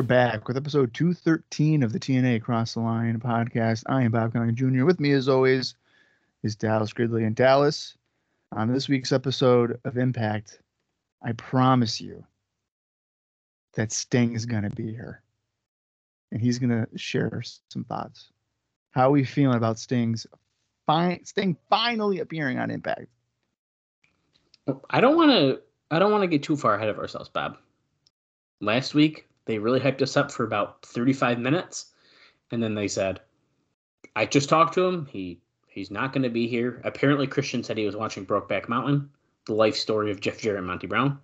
We're back with episode 213 of the TNA Across the Line podcast. I am Bob Colling Jr. With me, as always, is Dallas Gridley. And Dallas, on this week's episode of Impact, I promise you that Sting is going to be here. And he's going to share some thoughts. How are we feeling about Sting's fi- Sting finally appearing on Impact? I don't want to. I don't want to get too far ahead of ourselves, Bob. Last week they really hyped us up for about 35 minutes, and then they said, "I just talked to him. He he's not going to be here." Apparently, Christian said he was watching Brokeback Mountain, the life story of Jeff Jarrett and Monty Brown.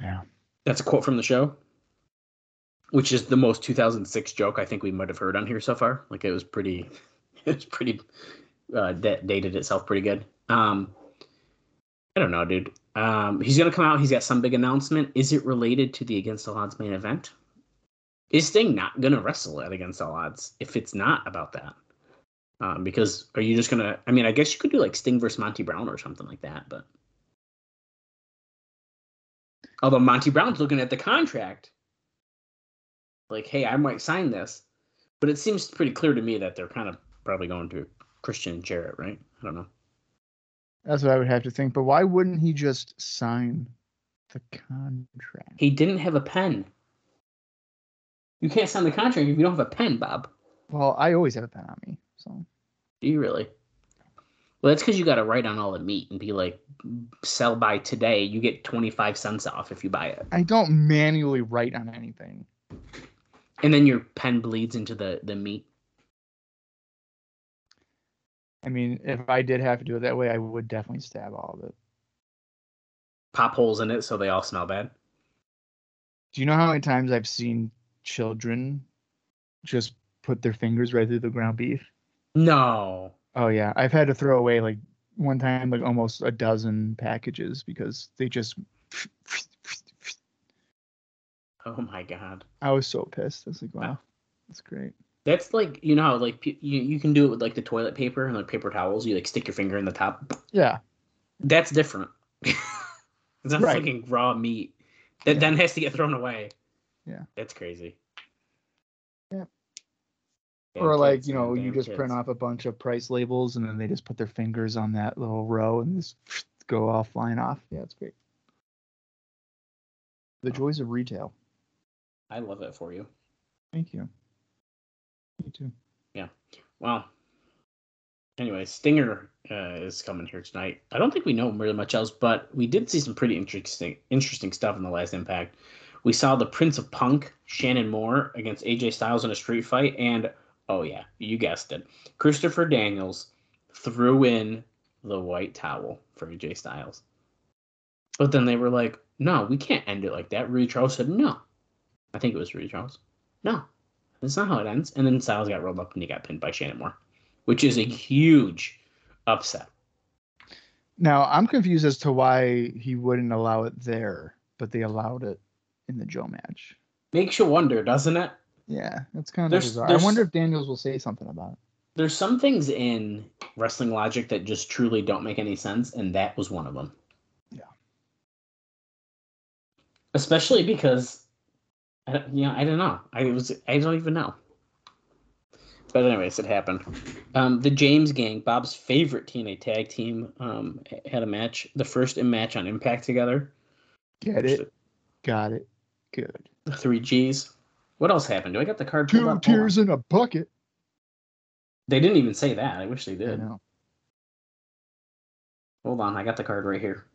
Yeah. That's a quote from the show, which is the most 2006 joke I think we might have heard on here so far. Like it was pretty, it was pretty uh, that dated itself pretty good. Um, I don't know, dude. Um, he's gonna come out. He's got some big announcement. Is it related to the Against All Odds main event? Is Sting not gonna wrestle at Against All Odds if it's not about that? Um, because are you just gonna? I mean, I guess you could do like Sting versus Monty Brown or something like that, but although Monty Brown's looking at the contract, like, hey, I might sign this, but it seems pretty clear to me that they're kind of probably going to Christian Jarrett, right? I don't know. That's what I would have to think. But why wouldn't he just sign the contract? He didn't have a pen. You can't sign the contract if you don't have a pen, Bob. Well, I always have a pen on me. So Do you really? Well, that's because you got to write on all the meat and be like, sell by today. You get 25 cents off if you buy it. I don't manually write on anything. And then your pen bleeds into the, the meat. I mean, if I did have to do it that way, I would definitely stab all of it. Pop holes in it so they all smell bad. Do you know how many times I've seen children just put their fingers right through the ground beef? No. Oh yeah, I've had to throw away like one time like almost a dozen packages because they just. Oh my God. I was so pissed. I was like, wow, that's great. That's like, you know how like you, you can do it with like the toilet paper and like paper towels. You like stick your finger in the top. Yeah, That's different. it's not Right. fucking raw meat that Yeah. then has to get thrown away. Yeah. That's crazy. Yeah. Damn or like kids, you know, you just print off a bunch of price labels and then they just put their fingers on that little row and just go flying off. Yeah, it's great. The joys of retail. I love it for you. Thank you. Me too. Yeah. Well, anyway, Stinger uh, is coming here tonight. I don't think we know really much else, but we did see some pretty interesting interesting stuff in the last Impact. We saw the Prince of Punk, Shannon Moore, against AJ Styles in a street fight, and oh yeah, you guessed it, Christopher Daniels threw in the white towel for AJ Styles. But then they were like, "No, we can't end it like that." Rudy Charles said, "No." I think it was Rudy Charles. No, that's not how it ends. And then Styles got rolled up and he got pinned by Shannon Moore, which is a huge upset. Now I'm confused as to why he wouldn't allow it there, but they allowed it in the Joe match. Makes you wonder, doesn't it? Yeah, that's kind of There's- bizarre. there's- I wonder if Daniels will say something about it. There's some things in wrestling logic that just truly don't make any sense, and that was one of them. Yeah. Especially because, I don't- you know, I don't know. I was, I don't even know. But anyways, it happened. Um, the James Gang, Bob's favorite TNA tag team, um, had a match, the first match on Impact together. Get it? Got it. Good. The three G's. What else happened? Do I got the card? Two? Tears in a bucket. They didn't even say that. I wish they did. Hold on, I got the card right here.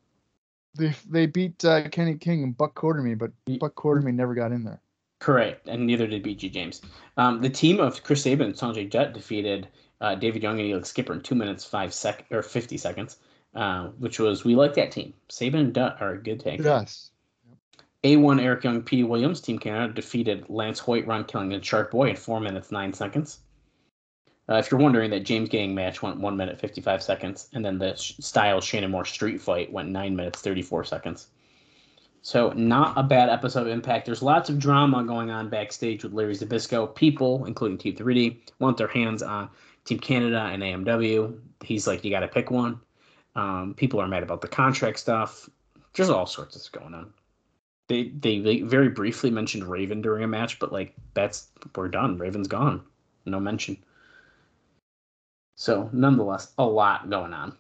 They they beat uh, Kenny King and Buck Quartermain, but Buck Quartermain never got in there. Correct, and neither did BG James. Um, the team of Chris Sabin and Sanjay Dutt defeated uh, David Young and Elix Skipper in two minutes five sec or fifty seconds, uh, which was we like that team. Saban and Dutt are a good take. Yes. A1 Eric Young, P. Williams, Team Canada defeated Lance Hoyt, Ron Killing, and Shark Boy in four minutes nine seconds. Uh, if you're wondering, that James Gang match went one minute fifty five seconds, and then the Styles Shannon Moore Street Fight went nine minutes thirty four seconds. So not a bad episode of Impact. There's lots of drama going on backstage with Larry Zbyszko. People, including Team 3D, want their hands on Team Canada and AMW. He's like, you got to pick one. Um, people are mad about the contract stuff. There's all sorts of stuff going on. They they they very briefly mentioned Raven during a match, but like that's we're done. Raven's gone. No mention. So nonetheless, a lot going on.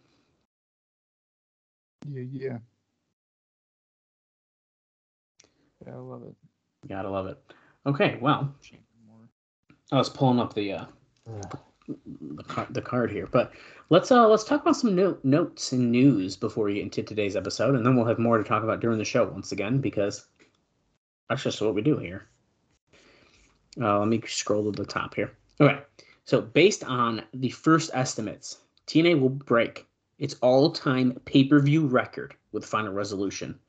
Yeah, yeah. Yeah, I love it. Gotta love it. Okay, well, I was pulling up the uh, the, car- the card here, but let's uh let's talk about some no- notes and news before we get into today's episode, and then we'll have more to talk about during the show once again because that's just what we do here. Uh, let me scroll to the top here. Okay, so based on the first estimates, TNA will break its all-time pay-per-view record with Final Resolution,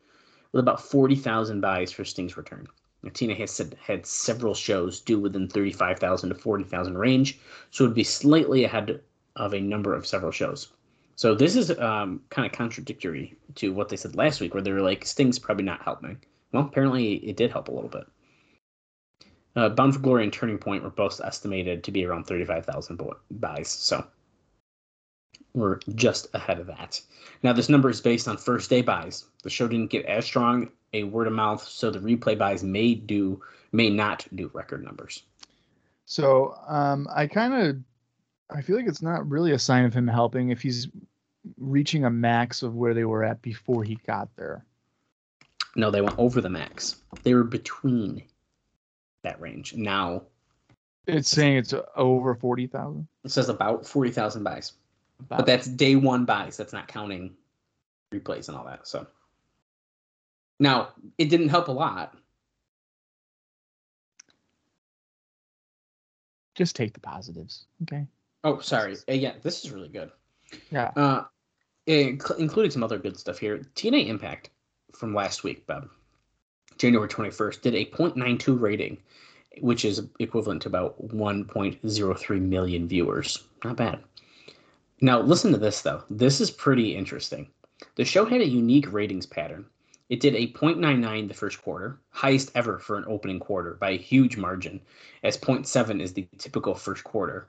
with about forty thousand buys for Sting's return. Now, TNA has said, had several shows due within 35,000 to 40,000 range, so it would be slightly ahead of a number of several shows. So this is um, kind of contradictory to what they said last week, where they were like, Sting's probably not helping. Well, apparently it did help a little bit. Uh, Bound for Glory and Turning Point were both estimated to be around 35,000 buys, so we're just ahead of that. Now, this number is based on first day buys. The show didn't get as strong a word of mouth, so the replay buys may do may not do record numbers. So um, I kind of I feel like it's not really a sign of him helping if he's reaching a max of where they were at before he got there. No, they went over the max. They were between that range. Now It's saying it's over forty thousand. it says about forty thousand buys, but that's day one buys. That's not counting replays and all that. So now it didn't help a lot. just take the positives. Okay. Oh, sorry. Uh, yeah, this is really good. Yeah. Uh, inc- including some other good stuff here. TNA Impact from last week, Bob, January 21st, did a 0.92 rating, which is equivalent to about 1.03 million viewers. Not bad. Now, listen to this, though. This is pretty interesting. The show had a unique ratings pattern. It did a 0.99 the first quarter, highest ever for an opening quarter by a huge margin, as 0.7 is the typical first quarter.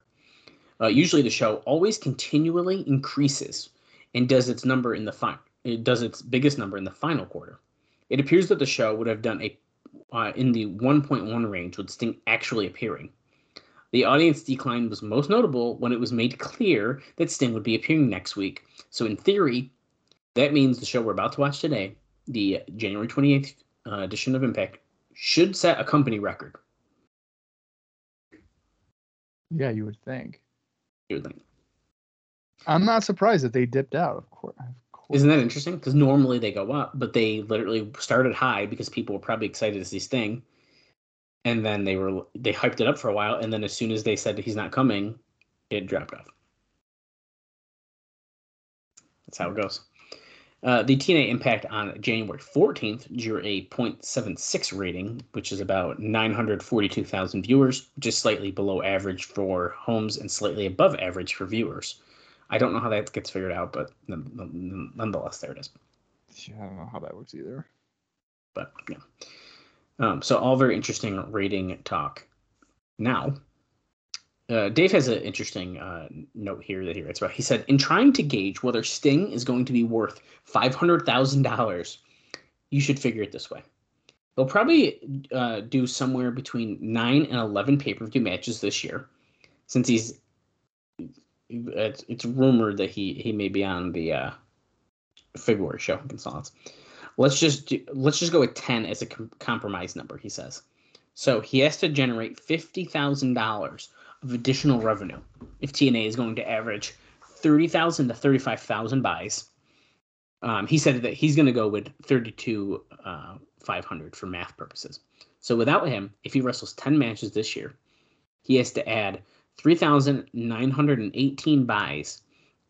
Uh, usually, the show always continually increases and does its number in the final. It does its biggest number in the final quarter. It appears that the show would have done a uh, in the 1.1 range with Sting actually appearing. The audience decline was most notable when it was made clear that Sting would be appearing next week. So, in theory, that means the show we're about to watch today, the January 28th uh, edition of Impact, should set a company record. Yeah, you would think. You would think. I'm not surprised that they dipped out. Of course. Of course. Isn't that interesting? Because normally they go up, but they literally started high because people were probably excited to see Sting, and then they were they hyped it up for a while, and then as soon as they said he's not coming, it dropped off. That's how it goes. Uh, the TNA Impact on January 14th drew a 0.76 rating, which is about 942,000 viewers, which is slightly below average for homes and slightly above average for viewers. I don't know how that gets figured out, but none- none- nonetheless, there it is. Yeah, I don't know how that works either. But yeah. Um, so all very interesting rating talk. Now, uh, Dave has an interesting uh, note here that he writes about. He said, "In trying to gauge whether Sting is going to be worth five hundred thousand dollars, you should figure it this way: they'll probably uh, do somewhere between nine and eleven pay-per-view matches this year, since he's it's, it's rumored that he he may be on the uh, February show in. Let's just do, let's just go with ten as a com- compromise number. He says, so he has to generate fifty thousand dollars of additional revenue if TNA is going to average thirty thousand to thirty five thousand buys. Um, he said that he's going to go with thirty two uh, five hundred for math purposes. So without him, if he wrestles ten matches this year, he has to add 3,918 buys,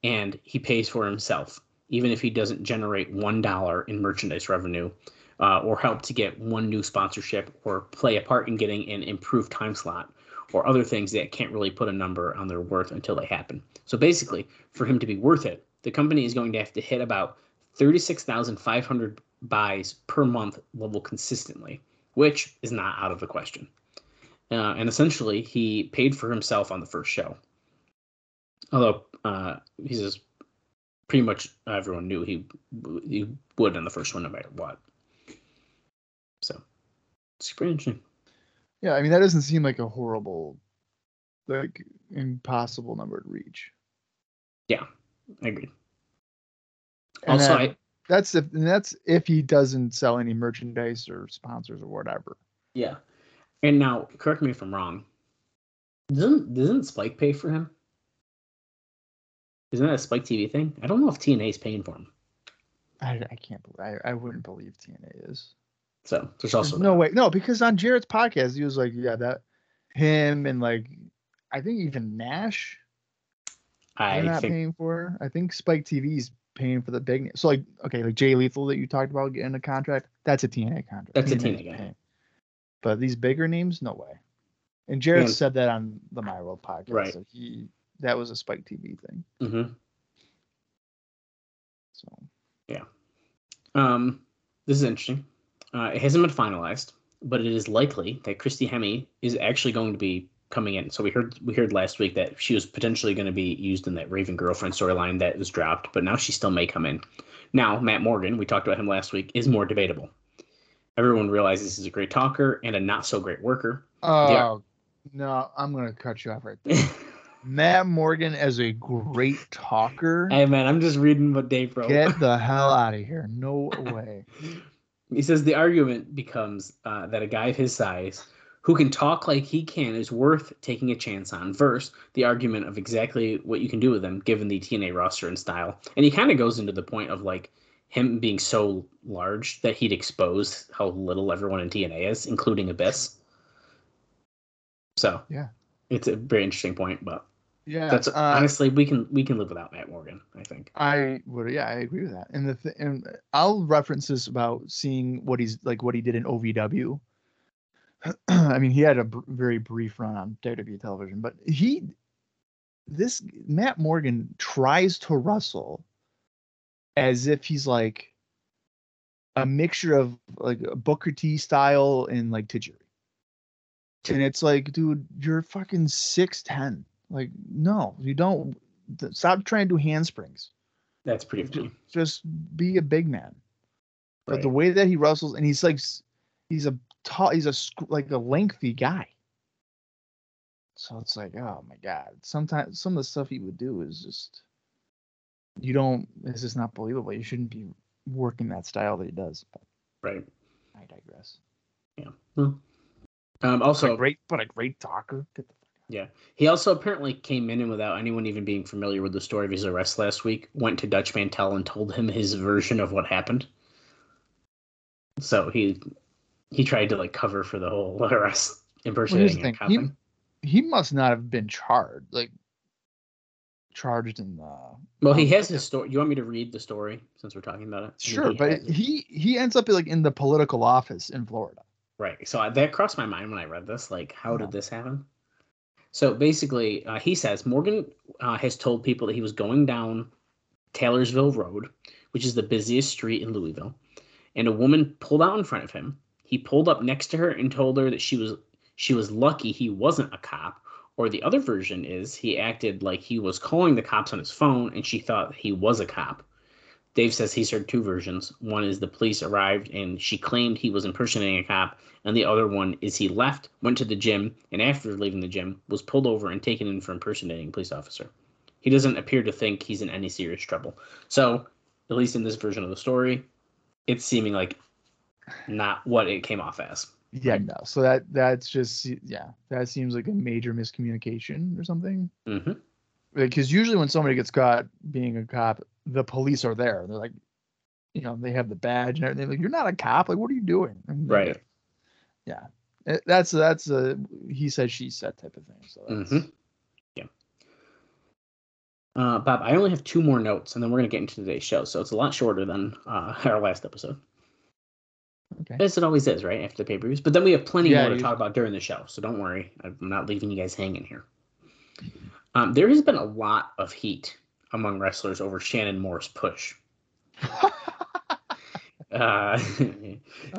and he pays for himself, even if he doesn't generate $1 in merchandise revenue uh, or help to get one new sponsorship or play a part in getting an improved time slot or other things that can't really put a number on their worth until they happen. So basically, for him to be worth it, the company is going to have to hit about 36,500 buys per month level consistently, which is not out of the question. Uh, and essentially, he paid for himself on the first show. Although uh, he says pretty much everyone knew he he would in the first one no matter what. So it's pretty interesting. Yeah, I mean that doesn't seem like a horrible, like impossible number to reach. Yeah, I agree. And also, then- I, That's if that's if he doesn't sell any merchandise or sponsors or whatever. yeah, and now correct me if I'm wrong. Doesn't doesn't Spike pay for him? Isn't that a Spike TV thing? I don't know if TNA is paying for him. I, I can't believe I, I wouldn't believe TNA is. So there's There's also no way. No, because on Jarrett's podcast he was like, yeah, that him and like I think even Nash I not think paying for. I think Spike TV is paying for the big. So like okay, like Jay Lethal that you talked about getting a contract, that's a TNA contract. That's a TNA guy. But these bigger names, no way. And Jarrett And- said that on the My World podcast. Right. So he that was a Spike TV thing. Mm-hmm. So yeah, Um, this is interesting. Uh, it hasn't been finalized, but it is likely that Christy Hemme is actually going to be coming in. So we heard we heard last week that she was potentially going to be used in that Raven girlfriend storyline that was dropped, but now she still may come in. Now Matt Morgan, we talked about him last week, is more debatable. Everyone realizes he's a great talker and a not so great worker. Oh no, I'm gonna cut you off right there. Matt Morgan as a great talker. hey man, I'm just reading what Dave wrote. Get the hell out of here. No way. He says the argument becomes uh, that a guy of his size who can talk like he can is worth taking a chance on. Versus the argument of exactly what you can do with him given the TNA roster and style. And he kind of goes into the point of like him being so large that he'd expose how little everyone in TNA is, including Abyss. So Yeah. it's a very interesting point, but Yeah. that's uh, honestly we can we can live without Matt Morgan. I think. I would, yeah, I agree with that. And the th- and I'll reference this about seeing what he's like, what he did in OVW. I mean, he had a br- very brief run on WWE television, but he, this Matt Morgan tries to wrestle as if he's like a mixture of like a Booker T style and like Tajiri. And it's like, dude, you're fucking six ten. Like, no, you don't. Stop trying to do handsprings. That's pretty funny. Just be a big man. But the way that he wrestles, and he's like, he's a tall, he's a like a lengthy guy. So it's like, oh my god. Sometimes some of the stuff he would do is just, you don't. It's just not believable. You shouldn't be working that style that he does. But Right. I digress. Yeah. Um, But also, a great, but a great talker. Get the fuck Yeah. He also apparently came in and without anyone even being familiar with the story of his arrest last week, went to Dutch Mantell and told him his version of what happened. So he he tried to like cover for the whole arrest impersonating cop. he- he must not have been charged, like charged in the. Well, he um, has his story. You want me to read the story since we're talking about it? Sure, He but it. he he ends up like in the political office in Florida. Right. So I- that crossed my mind when I read this. Like, how Yeah. did this happen? So basically, uh, he says Morgan uh, has told people that he was going down Taylorsville Road, which is the busiest street in Louisville, and a woman pulled out in front of him. He pulled up next to her and told her that she was she was lucky he wasn't a cop. Or the other version is he acted like he was calling the cops on his phone, and she thought he was a cop. Dave says he's heard two versions. One is the police arrived and she claimed he was impersonating a cop, and the other one is he left, went to the gym, and after leaving the gym, was pulled over and taken in for impersonating a police officer. He doesn't appear to think he's in any serious trouble. So, at least in this version of the story, it's seeming like not what it came off as. Yeah, no. So that that's just yeah, that seems like a major miscommunication or something. Because usually when somebody gets caught being a cop, the police are there. They're like, you know, they have the badge and everything. Like, you're not a cop. Like, what are you doing? Right. Yeah, that's that's a he said she said type of thing. So that's, Mhm. Uh, Bob, I only have two more notes, and then we're going to get into today's show. So it's a lot shorter than uh, our last episode. Okay. As it always is, right? After the pay per views. But then we have plenty Yeah, more to you- talk about during the show. So don't worry. I'm not leaving you guys hanging here. Um, there has been a lot of heat among wrestlers over Shannon Moore's push. Uh,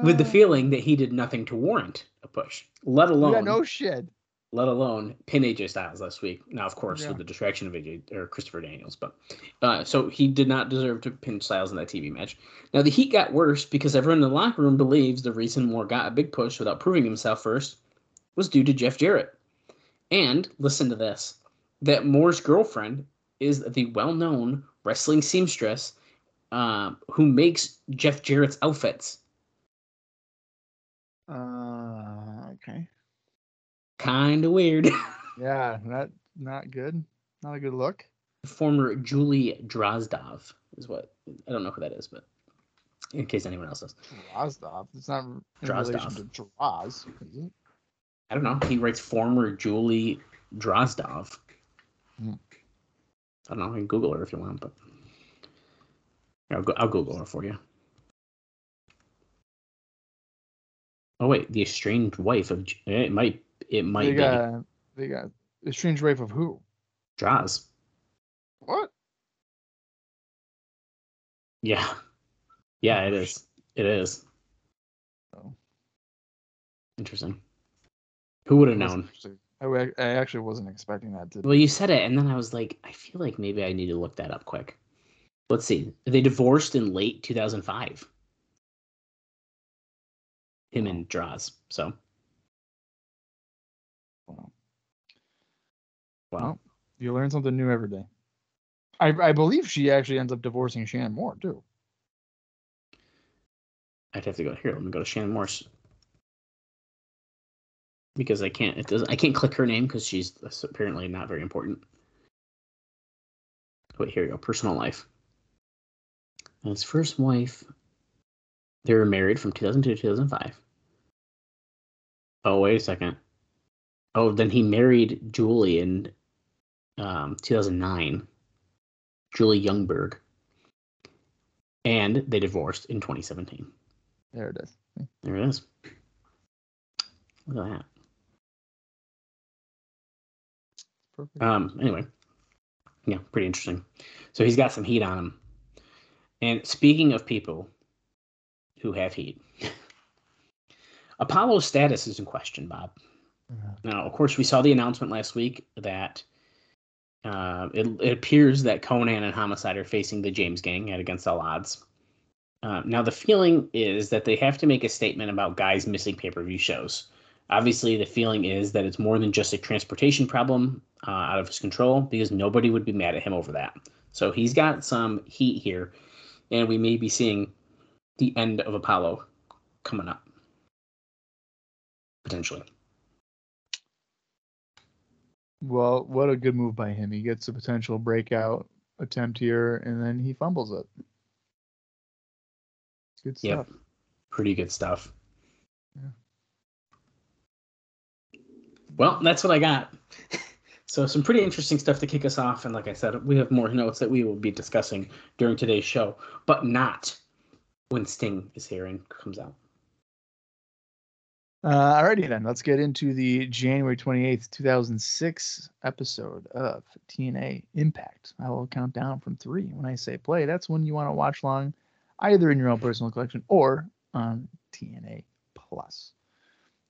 with the Uh. feeling that he did nothing to warrant a push, let alone yeah, no shit. Let alone pin AJ Styles last week. Now, of course, Yeah. with the distraction of AJ or Christopher Daniels, but uh, so he did not deserve to pin Styles in that TV match. Now, the heat got worse because everyone in the locker room believes the reason Moore got a big push without proving himself first was due to Jeff Jarrett. And listen to this: that Moore's girlfriend is the well-known wrestling seamstress um, who makes Jeff Jarrett's outfits. Uh, okay. Kind of weird. Yeah, not not good. Not a good look. former Julie Drozdov is what I don't know who that is, but in case anyone else does, Drozdov. It's not in Drozdov. relation to Droz? I don't know. He writes former Julie Drozdov. Hmm. I don't know. You can Google her if you want, but I'll, go, I'll Google her for you. Oh wait, the estranged wife of it might it might They be got they got a strange wife of who? Droz. What? Yeah, yeah, it is. It is Oh. interesting. Who would have known? actually- I, I actually wasn't expecting that to. Well, you said it, and then I was like, I feel like maybe I need to look that up quick. Let's see. They divorced in late 2005. Him and Droz. So, Wow. wow. Well, You learn something new every day. I I believe she actually ends up divorcing Shannon Moore too. I'd have to go here. Let me go to Shannon Moore's because I can't. It doesn't. I can't click her name because she's apparently not very important. Wait, here we go. Personal life. And his first wife. They were married from 2002 to 2005. Oh wait a second. Oh, then he married Julie in um, 2009. Julie Youngberg. And they divorced in 2017. There it is. There it is. Look at that. Perfect. Um. Anyway, yeah, pretty interesting. So he's got some heat on him. And speaking of people who have heat, Apollo's status is in question, Bob. Now, of course, we saw the announcement last week that uh, it, it appears that Konnan and Homicide are facing the James Gang at Against All Odds. Uh, now, the feeling is that they have to make a statement about guys missing pay per view shows. Obviously, the feeling is that it's more than just a transportation problem uh, out of his control because nobody would be mad at him over that. So he's got some heat here, and we may be seeing the end of Apollo coming up potentially. Well, what a good move by him. He gets a potential breakout attempt here, and then he fumbles it. Good Yep. stuff. Pretty good stuff. Yeah. Well, that's what I got. So some pretty interesting stuff to kick us off, and like I said, we have more notes that we will be discussing during today's show, but not when Sting is here and comes out. Uh, alrighty then, let's get into the January 28th, 2006 episode of TNA Impact. I will count down from three. When I say play, that's when you want to watch long, either in your own personal collection or on TNA Plus.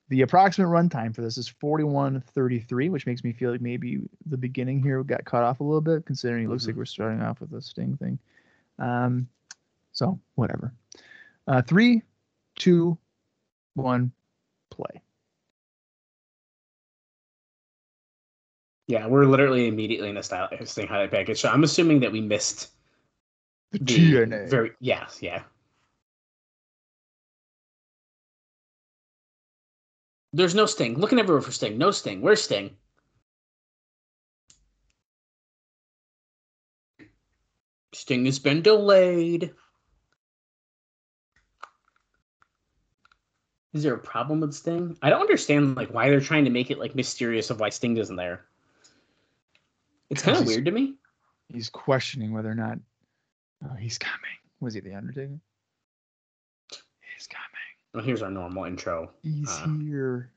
The approximate runtime for this is 41:33, which makes me feel like maybe the beginning here got cut off a little bit, considering it looks like Mhm. we're starting off with a Sting thing. Um, so whatever. Uh, three, two, one, play. Yeah, we're literally immediately in a style Sting highlight package. So I'm assuming that we missed The, the TNA. very yeah yeah. There's no Sting. Looking everywhere for Sting. No Sting. Where's Sting? Sting has been delayed. Is there a problem with Sting? I don't understand like why they're trying to make it like mysterious of why Sting isn't there. It's kind of weird to me. He's questioning whether or not oh, he's coming. Was he the Undertaker? He's coming. Well, here's our normal intro. He's Uh. here.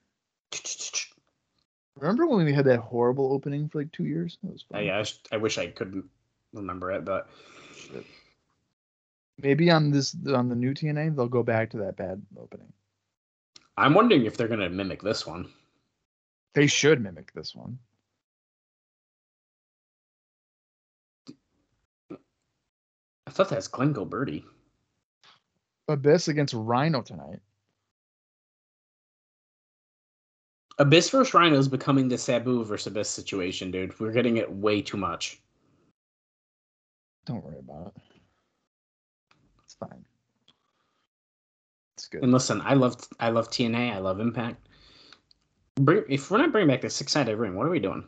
Remember when we had that horrible opening for like two years? That was fun. yeah, I, I wish I couldn't remember it, but Maybe on this on the new TNA they'll go back to that bad opening. I'm wondering if they're gonna mimic this one. They should mimic this one. I thought that's Glenn Gilberti. Abyss against Rhino tonight. Abyss versus Rhino is becoming the Sabu versus Abyss situation, dude. We're getting it way too much. Don't worry about it. It's fine. It's good. And listen, I love I love TNA. I love Impact. Bring, if we're not bringing back the six sided ring, what are we doing?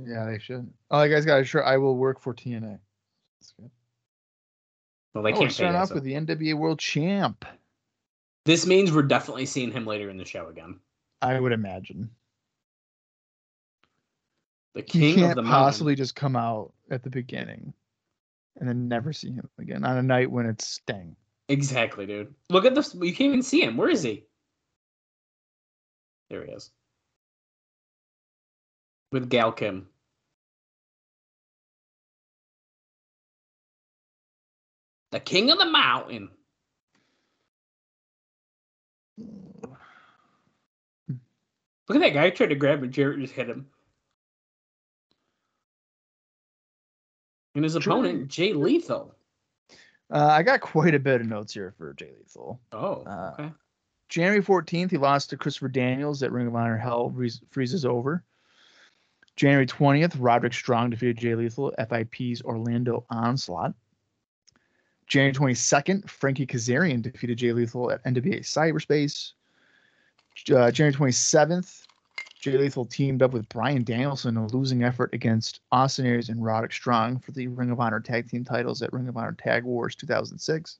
Yeah, they should. Oh, you guys got a shirt. I will work for TNA. That's good. Well, they oh, can't pay starting that, off so- with the NWA World Champ. This means we're definitely seeing him later in the show again. I would imagine. The king of can't the mountain. possibly just come out at the beginning and then never see him again on a night when it's Sting. Exactly, dude. Look at this. You can't even see him. Where is he? There he is. With Gail Kim. The king of the mountain. Look at that guy tried to grab him. Jarrett just hit him. And his opponent, Jay Lethal. Uh, I got quite a bit of notes here for Jay Lethal. Oh, Uh, okay. January 14th, he lost to Christopher Daniels at Ring of Honor Hell Freeze- freezes over. January 20th, Roderick Strong defeated Jay Lethal at FIP's Orlando Onslaught. January 22nd, Frankie Kazarian defeated Jay Lethal at NWA Cyberspace. Uh, January 27th, Jay Lethal teamed up with Bryan Danielson in a losing effort against Austin Aries and Roderick Strong for the Ring of Honor Tag Team titles at Ring of Honor Tag Wars 2006.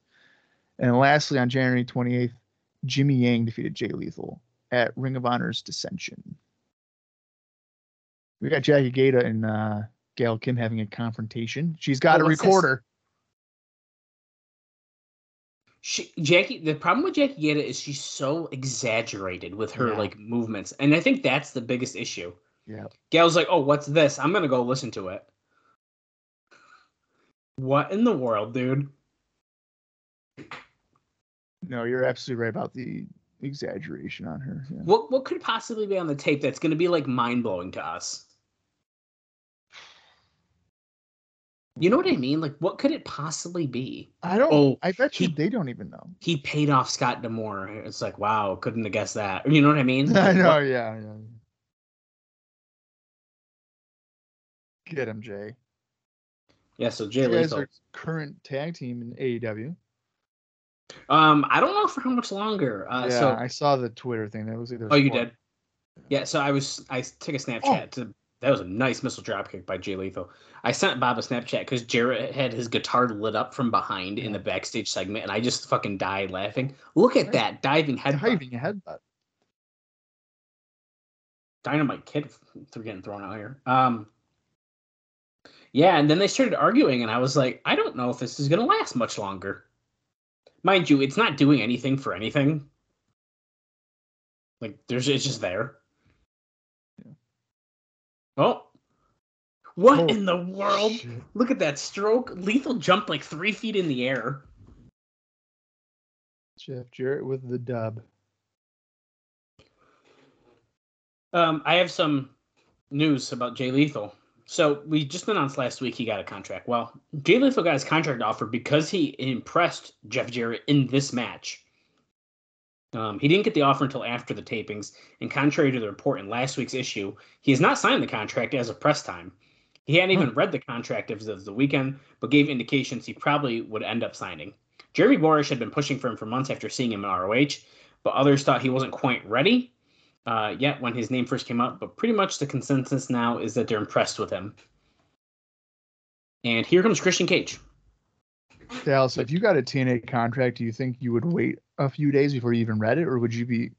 And lastly, on January 28th, Jimmy Yang defeated Jay Lethal at Ring of Honor's Dissension. We got Jackie Gayda and uh, Gail Kim having a confrontation. She's got a recorder. She, Jackie, the problem with Jackie Gayda is she's so exaggerated with her Yeah. like movements, and I think that's the biggest issue. Yeah. Gail's like, "Oh, what's this? I'm gonna go listen to it." What in the world, dude? No, you're absolutely right about the exaggeration on her. Yeah. What what could possibly be on the tape that's gonna be like mind blowing to us? You know what I mean? Like, what could it possibly be? I don't. Oh, I bet you he- they don't even know. He paid off Scott D'Amore. It's like, wow, couldn't have guessed that. You know what I mean? I know. what- Yeah, yeah. Get him, Jay. Yeah. So Jay You guys Lethal. are current tag team in AEW. Um, I don't know for how much longer. Uh, yeah, so I saw the Twitter thing. That was either. Oh, you did? Yeah, so I was I took a Oh. Snapchat. To, that was a nice missile dropkick by Jay Lethal. I sent Bob a Snapchat because Jarrett had his guitar lit up from behind in the backstage segment, and I just fucking died laughing. Look at that diving head, Diving headbutt. dynamite kid through getting thrown out here. Um, yeah, and then they started arguing, and I was like, I don't know if this is gonna last much longer. Mind you, it's not doing anything for anything. Like, there's it's just there. Yeah. Oh, what Oh, in the world? shit. Look at that stroke! Lethal jumped like three feet in the air. Jeff Jarrett with the dub. Um, I have some news about Jay Lethal. So we just announced last week he got a contract. Well, Jay Lethal got his contract offer because he impressed Jeff Jarrett in this match. Um, he didn't get the offer until after the tapings, and contrary to the report in last week's issue, he has not signed the contract as of press time. He hadn't even read the contract as of the weekend, but gave indications he probably would end up signing. Jeremy Borash had been pushing for him for months after seeing him in ROH, but others thought he wasn't quite ready uh, yet when his name first came up, but pretty much the consensus now is that they're impressed with him. And here comes Christian Cage. Dallas, if you got a TNA contract, do you think you would wait a few days before you even read it, or would you be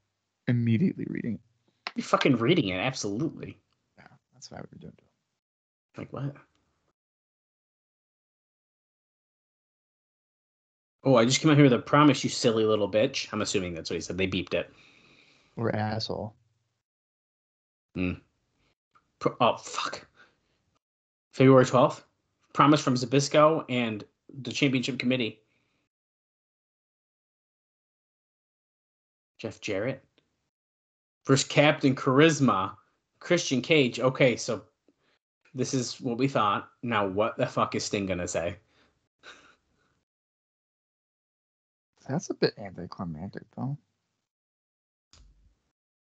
immediately reading it? Be fucking reading it, absolutely. Yeah, that's what I would be doing. Like what? Oh, I just came out here with a promise, you silly little bitch. I'm assuming that's what he said. They beeped it. Or asshole. Hmm. Pro- oh fuck. February 12th. Promise from Zbyszko and the championship committee. Jeff Jarrett. Versus Captain Charisma. Christian Cage. Okay, so this is what we thought. Now what the fuck is Sting gonna say? That's a bit anticlimactic, though.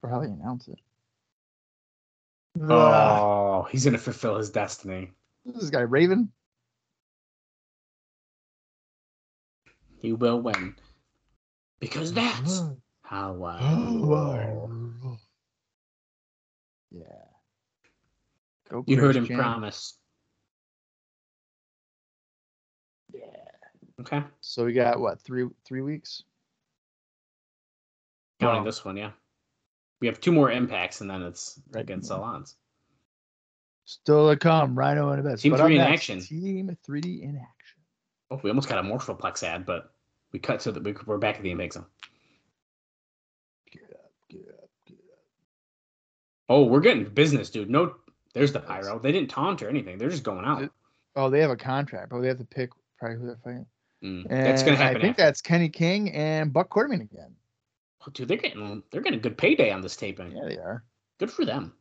For how they announce it. Oh, he's gonna fulfill his destiny. This guy, Raven? He will win. Because that's how I roll. Yeah. Go You heard him Christian. promise. Yeah. Okay. So we got what three three weeks? Counting Wow. this one, yeah. We have two more impacts and then it's Right. against odds. Still to come, Rhino and Abyss. Team But 3 in next, action. Team 3D in action. Oh, we almost got a Morphoplex ad, but we cut so that we, we're back at the impact. Get up, get up, get up. Oh, we're getting business, dude. No, there's the pyro. They didn't taunt or anything. They're just going out. Oh, they have a contract, but they have to pick probably who they're fighting. Mm, And That's gonna happen. I think after. that's Kenny King and Buck Quartermain again. Oh, dude, they're getting they're getting a good payday on this taping. Yeah, they are. Good for them.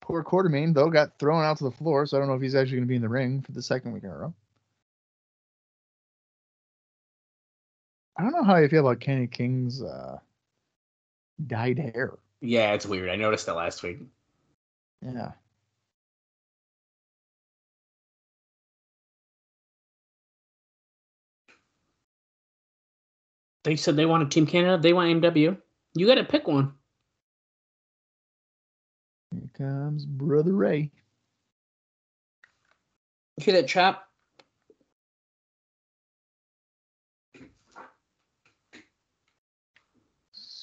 Poor Quartermain, though, got thrown out to the floor, so I don't know if he's actually going to be in the ring for the second week in a row. I don't know how you feel about Kenny King's uh, dyed hair. Yeah, it's weird. I noticed that last week. Yeah. They said they wanted Team Canada. They want MW. You got to pick one. Here comes Brother Ray. Hear that chop?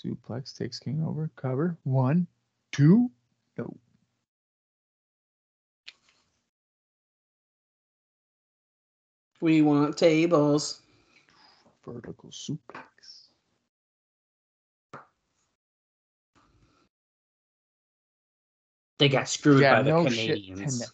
Suplex takes King over. Cover. One, two. No. We want tables. Vertical suplex. They got screwed Yeah, by the no shit, Canadians.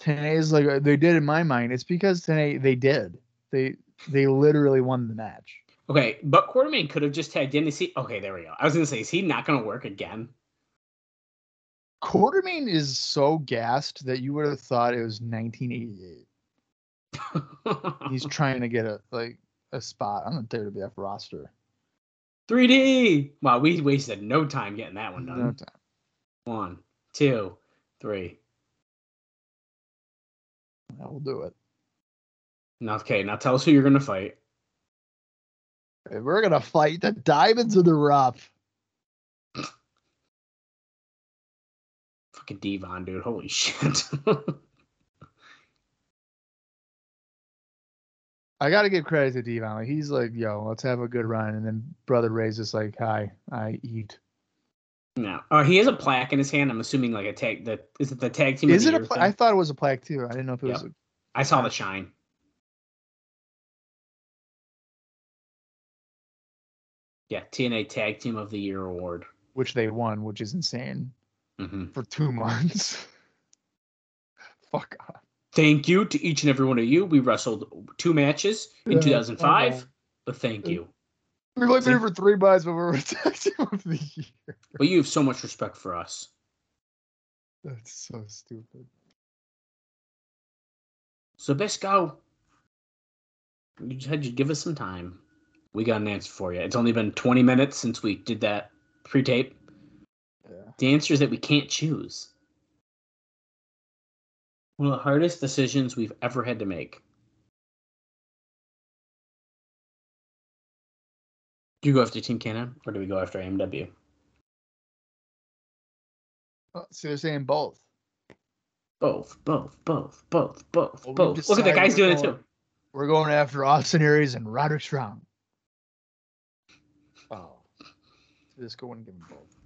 Tenay- Tenay's like uh, they did in my mind. It's because Tenay they did. They they literally won the match. Okay, but Quartermain could have just tagged in. Is he? Okay, there we go. I was gonna say, is he not gonna work again? Quartermain is so gassed that you would have thought it was 1988. He's trying to get a like a spot on the WWF roster. 3D. Wow, we wasted no time getting that one done. No time. One, two, three. That will do it. Now, okay, now tell us who you're gonna fight. Hey, We're gonna fight the Diamonds of the Rough. Fucking Devon, dude. Holy shit. I gotta give credit to Devon. Like he's like, yo, let's have a good run. And then Brother Ray's just like, hi, I eat. no. Oh, he has a plaque in his hand. I'm assuming like a tag. The is it the tag team? Is it a pla- I thought it was a plaque too. I didn't know if it Yep. was. A- I saw the shine. Yeah, TNA Tag Team of the Year award. which they won, which is insane hmm for two months. Fuck off. Thank you to each and every one of you. We wrestled two matches in Yeah, 2005, uh-huh. but thank you. We've only been here for three months, but we're tag team of the year. But you have so much respect for us. That's so stupid. Zbyszko, you just had to give us some time. We got an answer for you. It's only been 20 minutes since we did that pre-tape. Yeah. The answer is that we can't choose. One of the hardest decisions we've ever had to make. Do you go after Team Canada or do we go after AMW? Oh, uh, so they're saying both. Both, both, both, both, both, Well, both. Look at the guys doing it too. We're going after Austin Aries and Roderick Strong. Oh. This go and give them both.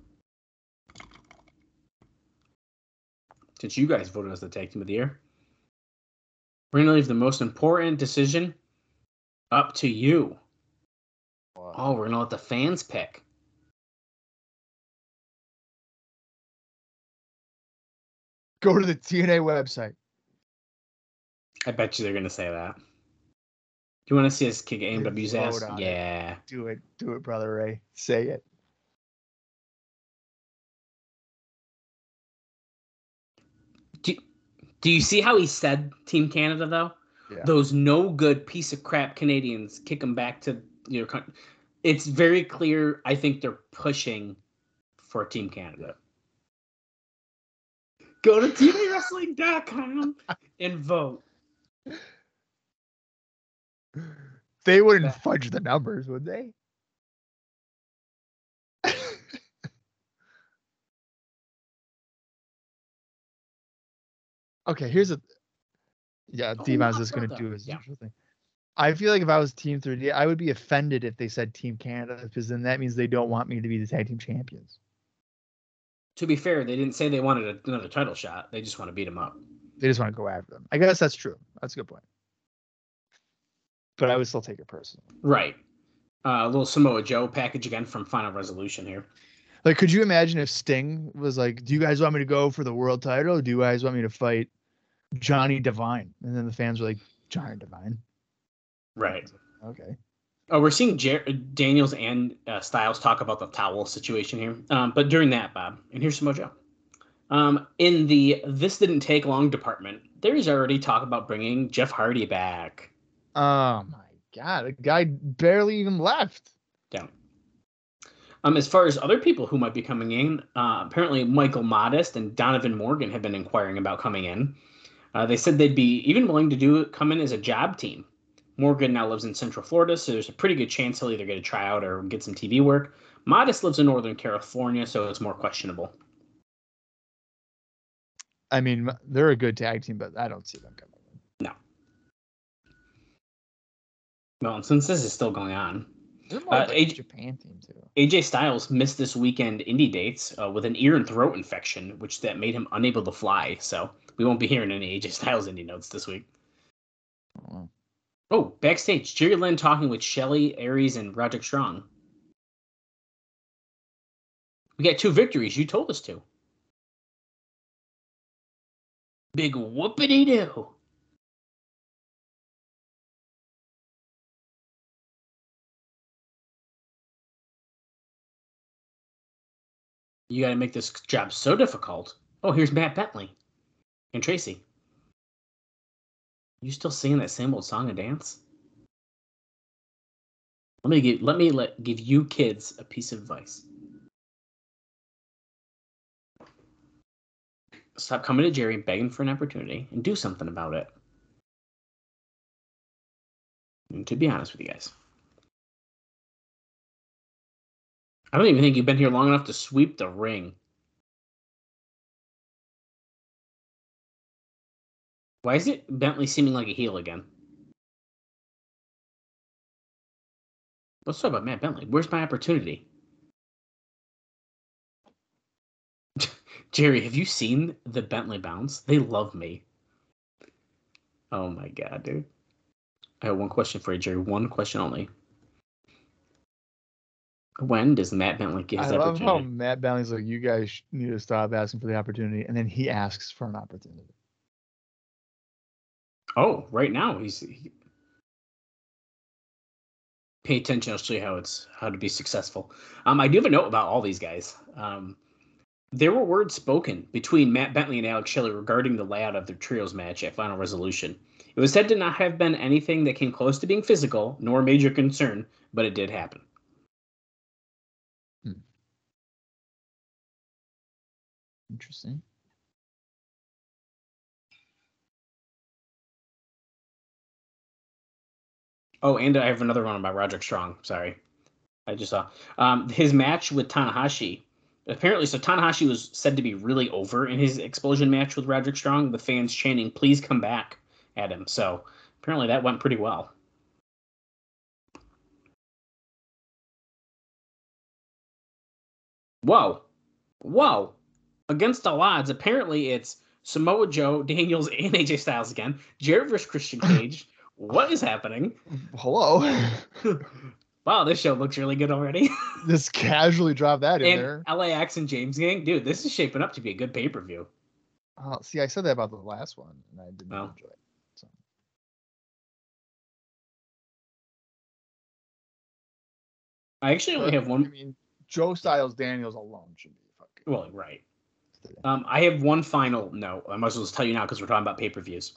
Since you guys voted us the tag team of the year. We're gonna leave the most important decision up to you. Oh, we're gonna let the fans pick. Go to the TNA website. I bet you they're gonna say that. Do you want to see us kick AMW's ass? on it. Yeah. Do it. Do it, brother Ray. Say it. Do you see how he said Team Canada though? Yeah. Those no good piece of crap Canadians kick them back to your country. It's very clear. I think they're pushing for Team Canada. Go to TVWrestling.com and vote. They wouldn't fudge the numbers, would they? Okay, here's a yeah. Oh, Devon's just gonna do his yeah. usual thing. I feel like if I was Team 3D, I would be offended if they said Team Canada because then that means they don't want me to be the tag team champions. To be fair, they didn't say they wanted another title shot. They just want to beat them up. They just want to go after them. I guess that's true. That's a good point. But I would still take it personally. Right. Uh, a little Samoa Joe package again from Final Resolution here. Like, could you imagine if Sting was like, "Do you guys want me to go for the world title? Or do you guys want me to fight Johnny Devine?" And then the fans were like, "Johnny Devine." Right. Okay. Oh, we're seeing Jer- Daniels and uh, Styles talk about the towel situation here. Um, but during that, Bob, and here's Samoa Joe. Um, in the this didn't take long department, there's already talk about bringing Jeff Hardy back. Oh my god, a guy barely even left. Yeah. Um, as far as other people who might be coming in, uh, apparently Michael Modest and Donovan Morgan have been inquiring about coming in. Uh, they said they'd be even willing to do come in as a job team. Morgan now lives in Central Florida, so there's a pretty good chance he'll either get a tryout or get some TV work. Modest lives in Northern California, so it's more questionable. I mean, they're a good tag team, but I don't see them coming. in. No. Well, since this is still going on, They're more Uh, like AJ Japan team too. AJ Styles missed this weekend indie dates uh, with an ear and throat infection, which that made him unable to fly. So we won't be hearing any AJ Styles indie notes this week. Oh, Oh, backstage, Jerry Lynn talking with Shelley, Aries, and Roderick Strong. We got two victories. You told us to. Big whoopity doo. You got to make this job so difficult. Oh, here's Matt Bentley and Tracy. You still singing that same old song and dance? Let me give let me let give you kids a piece of advice. Stop coming to Jerry begging for an opportunity and do something about it. And to be honest with you guys, I don't even think you've been here long enough to sweep the ring. Why is it Bentley seeming like a heel again? Let's talk about Matt Bentley. Where's my opportunity? Jerry, have you seen the Bentley bounce? They love me. Oh my god, dude. I have one question for you, Jerry. One question only. When does Matt Bentley get I his love how? Matt Bentley's like, "You guys need to stop asking for the opportunity," and then he asks for an opportunity. Oh, right now he's. He... Pay attention. I'll show you how it's how to be successful. Um, I do have a note about all these guys. Um, there were words spoken between Matt Bentley and Alex Shelley regarding the layout of their trios match at Final Resolution. It was said to not have been anything that came close to being physical nor a major concern, but it did happen. Interesting. Oh, and I have another one about Roderick Strong. Sorry, I just saw um, his match with Tanahashi. Apparently, so Tanahashi was said to be really over in his explosion match with Roderick Strong. The fans chanting, "Please come back!" at him. So apparently, that went pretty well. Whoa, whoa! Against all odds, apparently it's Samoa Joe, Daniels, and AJ Styles again. Jarrett versus Christian Cage. what is happening? Hello. Wow, this show looks really good already. Just casually drop that in and there. LAX and James Gang, dude, this is shaping up to be a good pay per view. Oh, uh, see, I said that about the last one, and I didn't Oh. enjoy it. So. I actually only have I mean, Joe Styles Daniels alone should be fucking. Well, right. Um, I have one final note. I might as well just tell you now because we're talking about pay per views.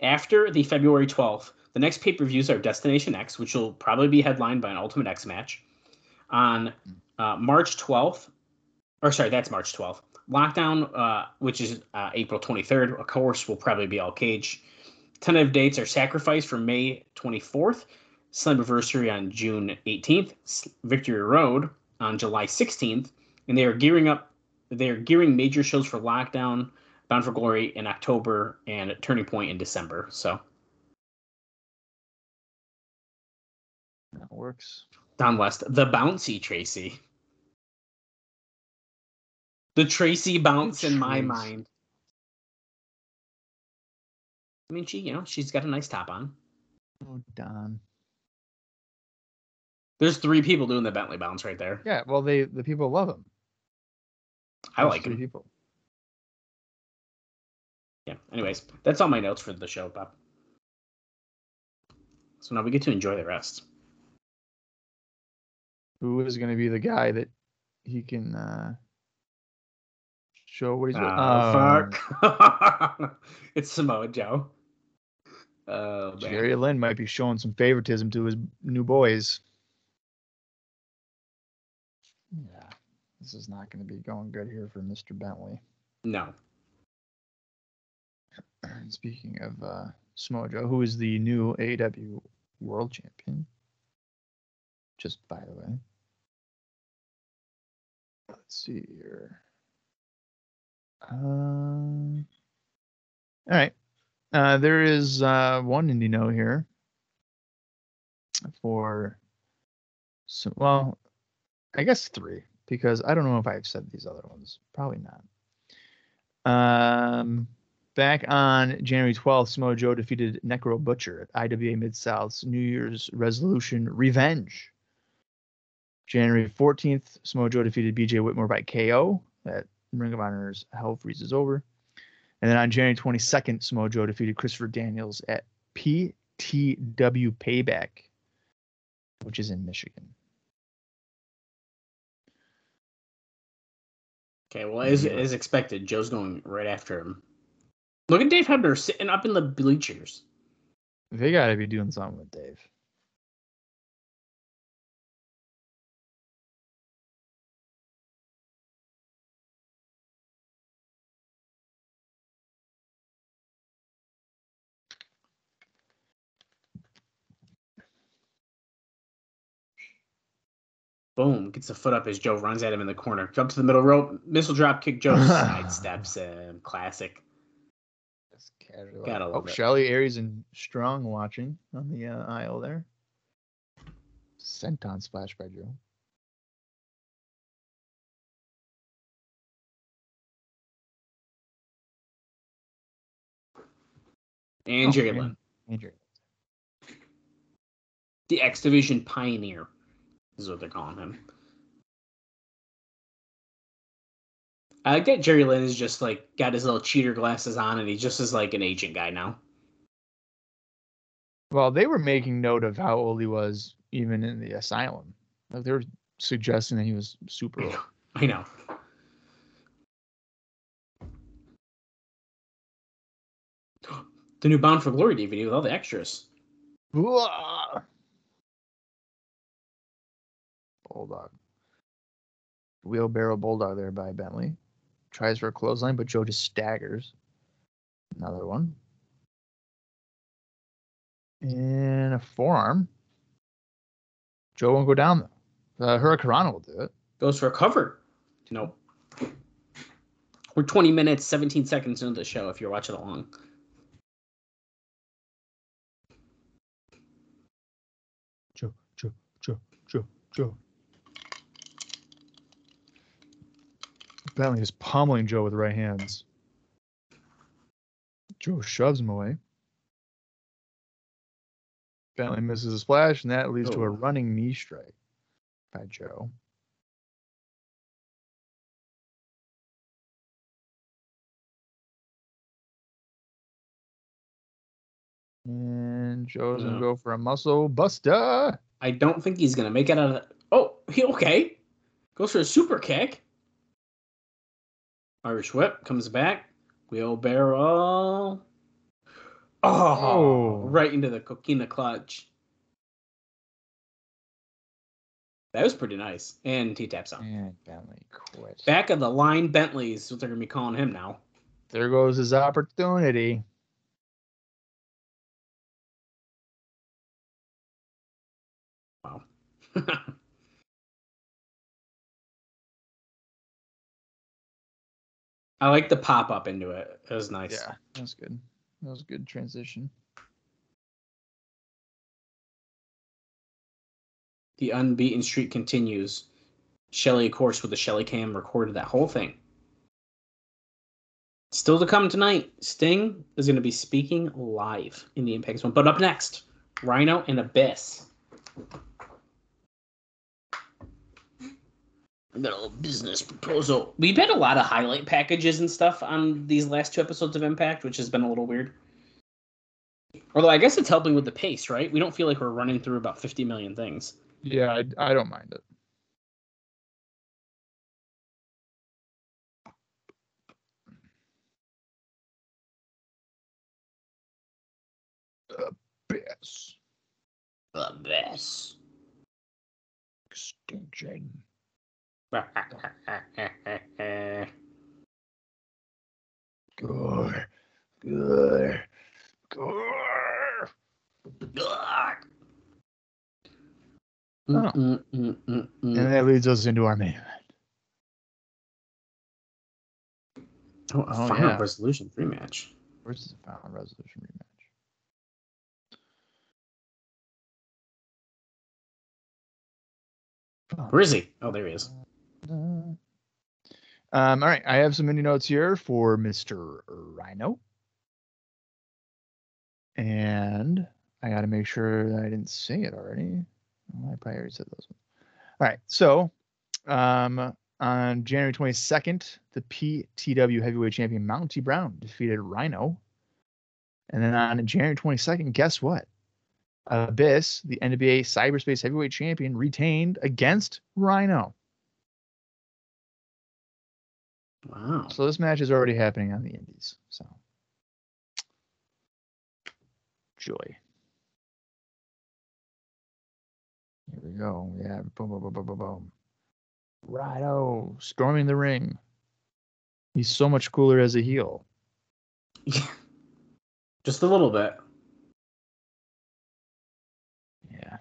After the February 12th, the next pay per views are Destination X, which will probably be headlined by an Ultimate X match. On uh, March 12th, or sorry, that's March 12th. Lockdown, uh, which is uh, April 23rd, of course, will probably be all cage. Tentative dates are Sacrifice for May 24th, Slammiversary on June 18th, Victory Road on July 16th, and they are gearing up they're gearing major shows for lockdown bound for glory in october and turning point in december so That works. down west the bouncy tracy the tracy bounce in my mind i mean she you know she's got a nice top on Oh, Don. there's three people doing the bentley bounce right there Yeah, well, they the people love him. I like him people. yeah anyways that's all my notes for the show bob so now we get to enjoy the rest Who is going to be the guy that he can uh, show what he's doing? Ah, fuck. it's Samoa Joe. Oh, man. Jerry Lynn might be showing some favoritism to his new boys. This is not going to be going good here for Mr. Bentley. No. Speaking of uh, Samoa Joe, who is the new AW World Champion, just by the way. Let's see here. Um, all right. Uh, there is uh, one indie note here for, so, well, I guess three, because I don't know if I've said these other ones. Probably not. Um, back on January 12th, Samoa Joe defeated Necro Butcher at IWA Mid South's New Year's Resolution Revenge. January 14th, Samoa Joe defeated BJ Whitmore by KO at Ring of Honor's Hell Freezes Over. And then on January 22nd, Samoa Joe defeated Christopher Daniels at PTW Payback, which is in Michigan. Okay, well, as, Yeah. as expected, Joe's going right after him. Look at Dave Hebner sitting up in the bleachers. They got to be doing something with Dave. Boom, gets a foot up as Joe runs at him in the corner. Jump to the middle rope, missile drop kick. Joe sidesteps him. Classic. Just casual. Gotta oh, it. Shelley, Aries, and Strong watching on the uh, aisle there. Senton splash by Joe. And Oh, Lynn, Andrew. the X Division Pioneer, is what they're calling him. I like that Jerry Lynn is just like got his little cheater glasses on, and he just is like an agent guy now. Well, they were making note of how old he was even in the asylum. Like they were suggesting that he was super old. I know. The new Bound for Glory DVD with all the extras. Whoa! Bulldog. Wheelbarrow Bulldog there by Bentley. Tries for a clothesline, but Joe just staggers. Another one. And a forearm. Joe won't go down though. Uh, Hurricanrana will do it. Goes for a cover. Nope. We're 20 minutes, 17 seconds into the show if you're watching along. Joe, Joe, Joe, Joe, Joe. Bentley is pummeling Joe with right hands. Joe shoves him away. Bentley misses a splash, and that leads to a Oh. running knee strike by Joe. And Joe's gonna go for a muscle buster. I don't think he's gonna make it out of. The... Oh, he okay. Goes for a super kick. Irish whip comes back. Wheelbarrow. Oh, Oh. right into the coquina clutch. That was pretty nice. And T taps out. And Bentley quits. Back of the line Bentley's is what they're gonna be calling him now. There goes his opportunity. Wow. I like the pop up into it. It was nice. Yeah, that was good. That was a good transition. The unbeaten streak continues. Shelley, of course, with the Shelley cam recorded that whole thing. Still to come tonight, Sting is going to be speaking live in the Impact Zone. But up next, Rhino and Abyss. Little business proposal. We've had a lot of highlight packages and stuff on these last two episodes of Impact, which has been a little weird. Although I guess it's helping with the pace, right? We don't feel like we're running through about 50 million things. Yeah, I, I don't mind it. Abyss. Abyss. Extinction. Good. Good. Good. Mm, mm, mm, mm, And that leads us into our main event. Oh, a oh, final yeah. resolution three match. Where's the final resolution rematch? Where is he? Oh, there he is. Um, all right, I have some mini notes here for Mr. Rhino. And I got to make sure that I didn't say it already. I probably already said those ones. All right, so um, on January 22nd, the PTW heavyweight champion Monty Brown defeated Rhino. And then on January 22nd, guess what? Abyss, the NBA cyberspace heavyweight champion, retained against Rhino. Wow. So this match is already happening on the Indies. So joy. Here we go. We have boom, boom, boom, boom, boom, boom. Rhino storming the ring. He's so much cooler as a heel. Just a little bit. Yeah.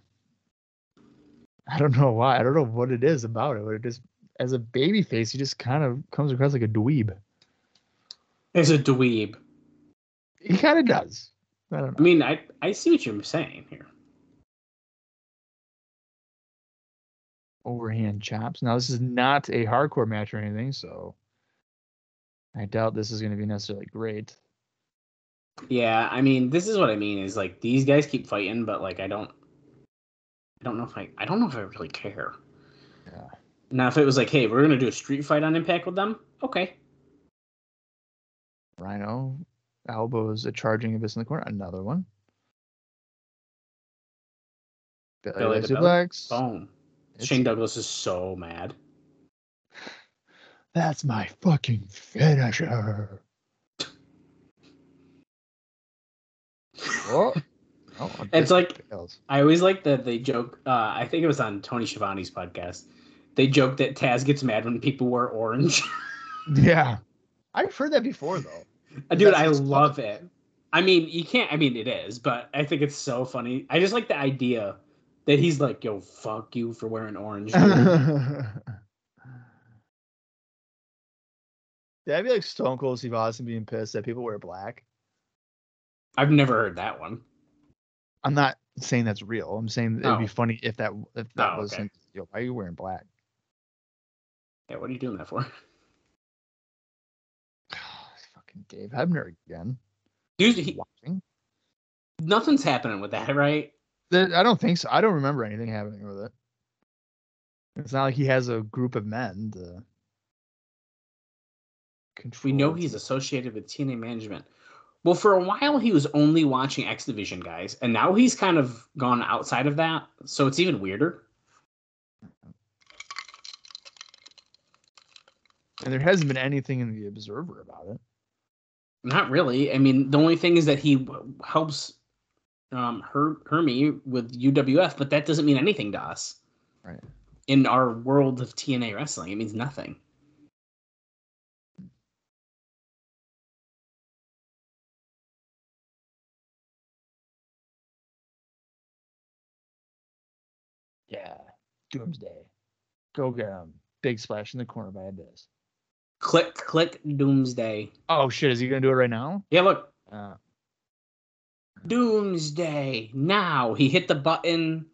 I don't know why. I don't know what it is about it, but it just as a baby face, he just kind of comes across like a dweeb. As a dweeb. He kind of does. I don't know. I mean, I I see what you're saying here. overhand chops. Now this is not a hardcore match or anything, so I doubt this is going to be necessarily great. Yeah, I mean, this is what I mean is like these guys keep fighting, but like I don't, I don't know if I, I don't know if I really care. Yeah. Now, if it was like, hey, we're gonna do a street fight on Impact with them, okay. Rhino elbows a charging abyss in the corner. Another one. Belly to to belly. Boom. It's- Shane Douglas is so mad. That's my fucking finisher. Oh, oh It's like- I always like that they joke. Uh, I think it was on Tony Schiavone's podcast. They joke that Taz gets mad when people wear orange. Yeah, I've heard that before though. Uh, dude, That's I love fun. it. I mean, you can't. I mean, it is, but I think it's so funny. I just like the idea that he's like, "Yo, fuck you for wearing orange." dude." That'd be like Stone Cold Steve Austin being pissed that people wear black. I've never heard that one. I'm not saying that's real. I'm saying it'd be Oh. funny if that if that Oh, was okay. Yo, why are you wearing black? Yeah, what are you doing that for? Fucking Dave Hebner again. Dude, he, watching. nothing's happening with that, right? That- I don't think so. I don't remember anything happening with it. It's not like he has a group of men to control. We know he's associated with TNA management. Well, for a while he was only watching X Division guys, and now he's kind of gone outside of that, so it's even weirder. And there hasn't been anything in the Observer about it. Not really. I mean, the only thing is that he w- helps um Her Hermie with UWF, but that doesn't mean anything to us. Right. In our world of TNA wrestling, it means nothing. Yeah. Doomsday. Go get him. Big splash in the corner by Abyss. Click, click, Doomsday. Oh shit! Is he gonna do it right now? Yeah, look, Uh, Doomsday. Now he hit the button.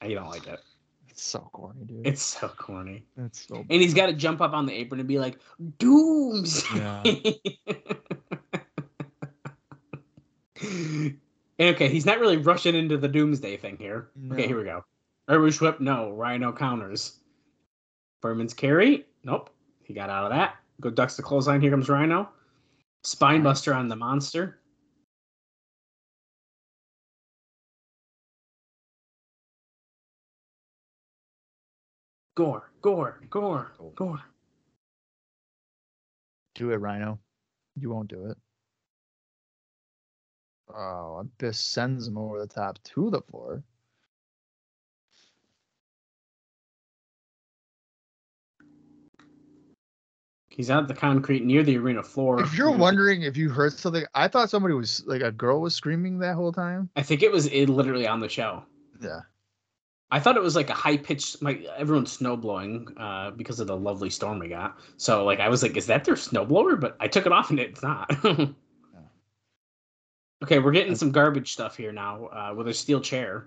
I don't like that. it's so corny, dude. It's so corny. It's so. And he's got to jump up on the apron and be like, Doomsday. okay, he's not really rushing into the Doomsday thing here. Okay, here we go. Irish whip, no. Rhino counters. Berman's carry, nope. He got out of that. Go ducks the clothesline. Here comes Rhino. Spinebuster on the monster. Gore, gore, gore, gore. Do it, Rhino. You won't do it. Oh, Abyss sends him over the top to the floor. He's on the concrete near the arena floor. If you're wondering if you heard something, I thought somebody was like a girl was screaming that whole time. I think it was it literally on the show. Yeah. I thought it was like a high pitched like everyone's snow blowing uh, because of the lovely storm we got. So like I was like, is that their snowblower? But I took it off and it's not. okay, we're getting some garbage stuff here now uh, with a steel chair.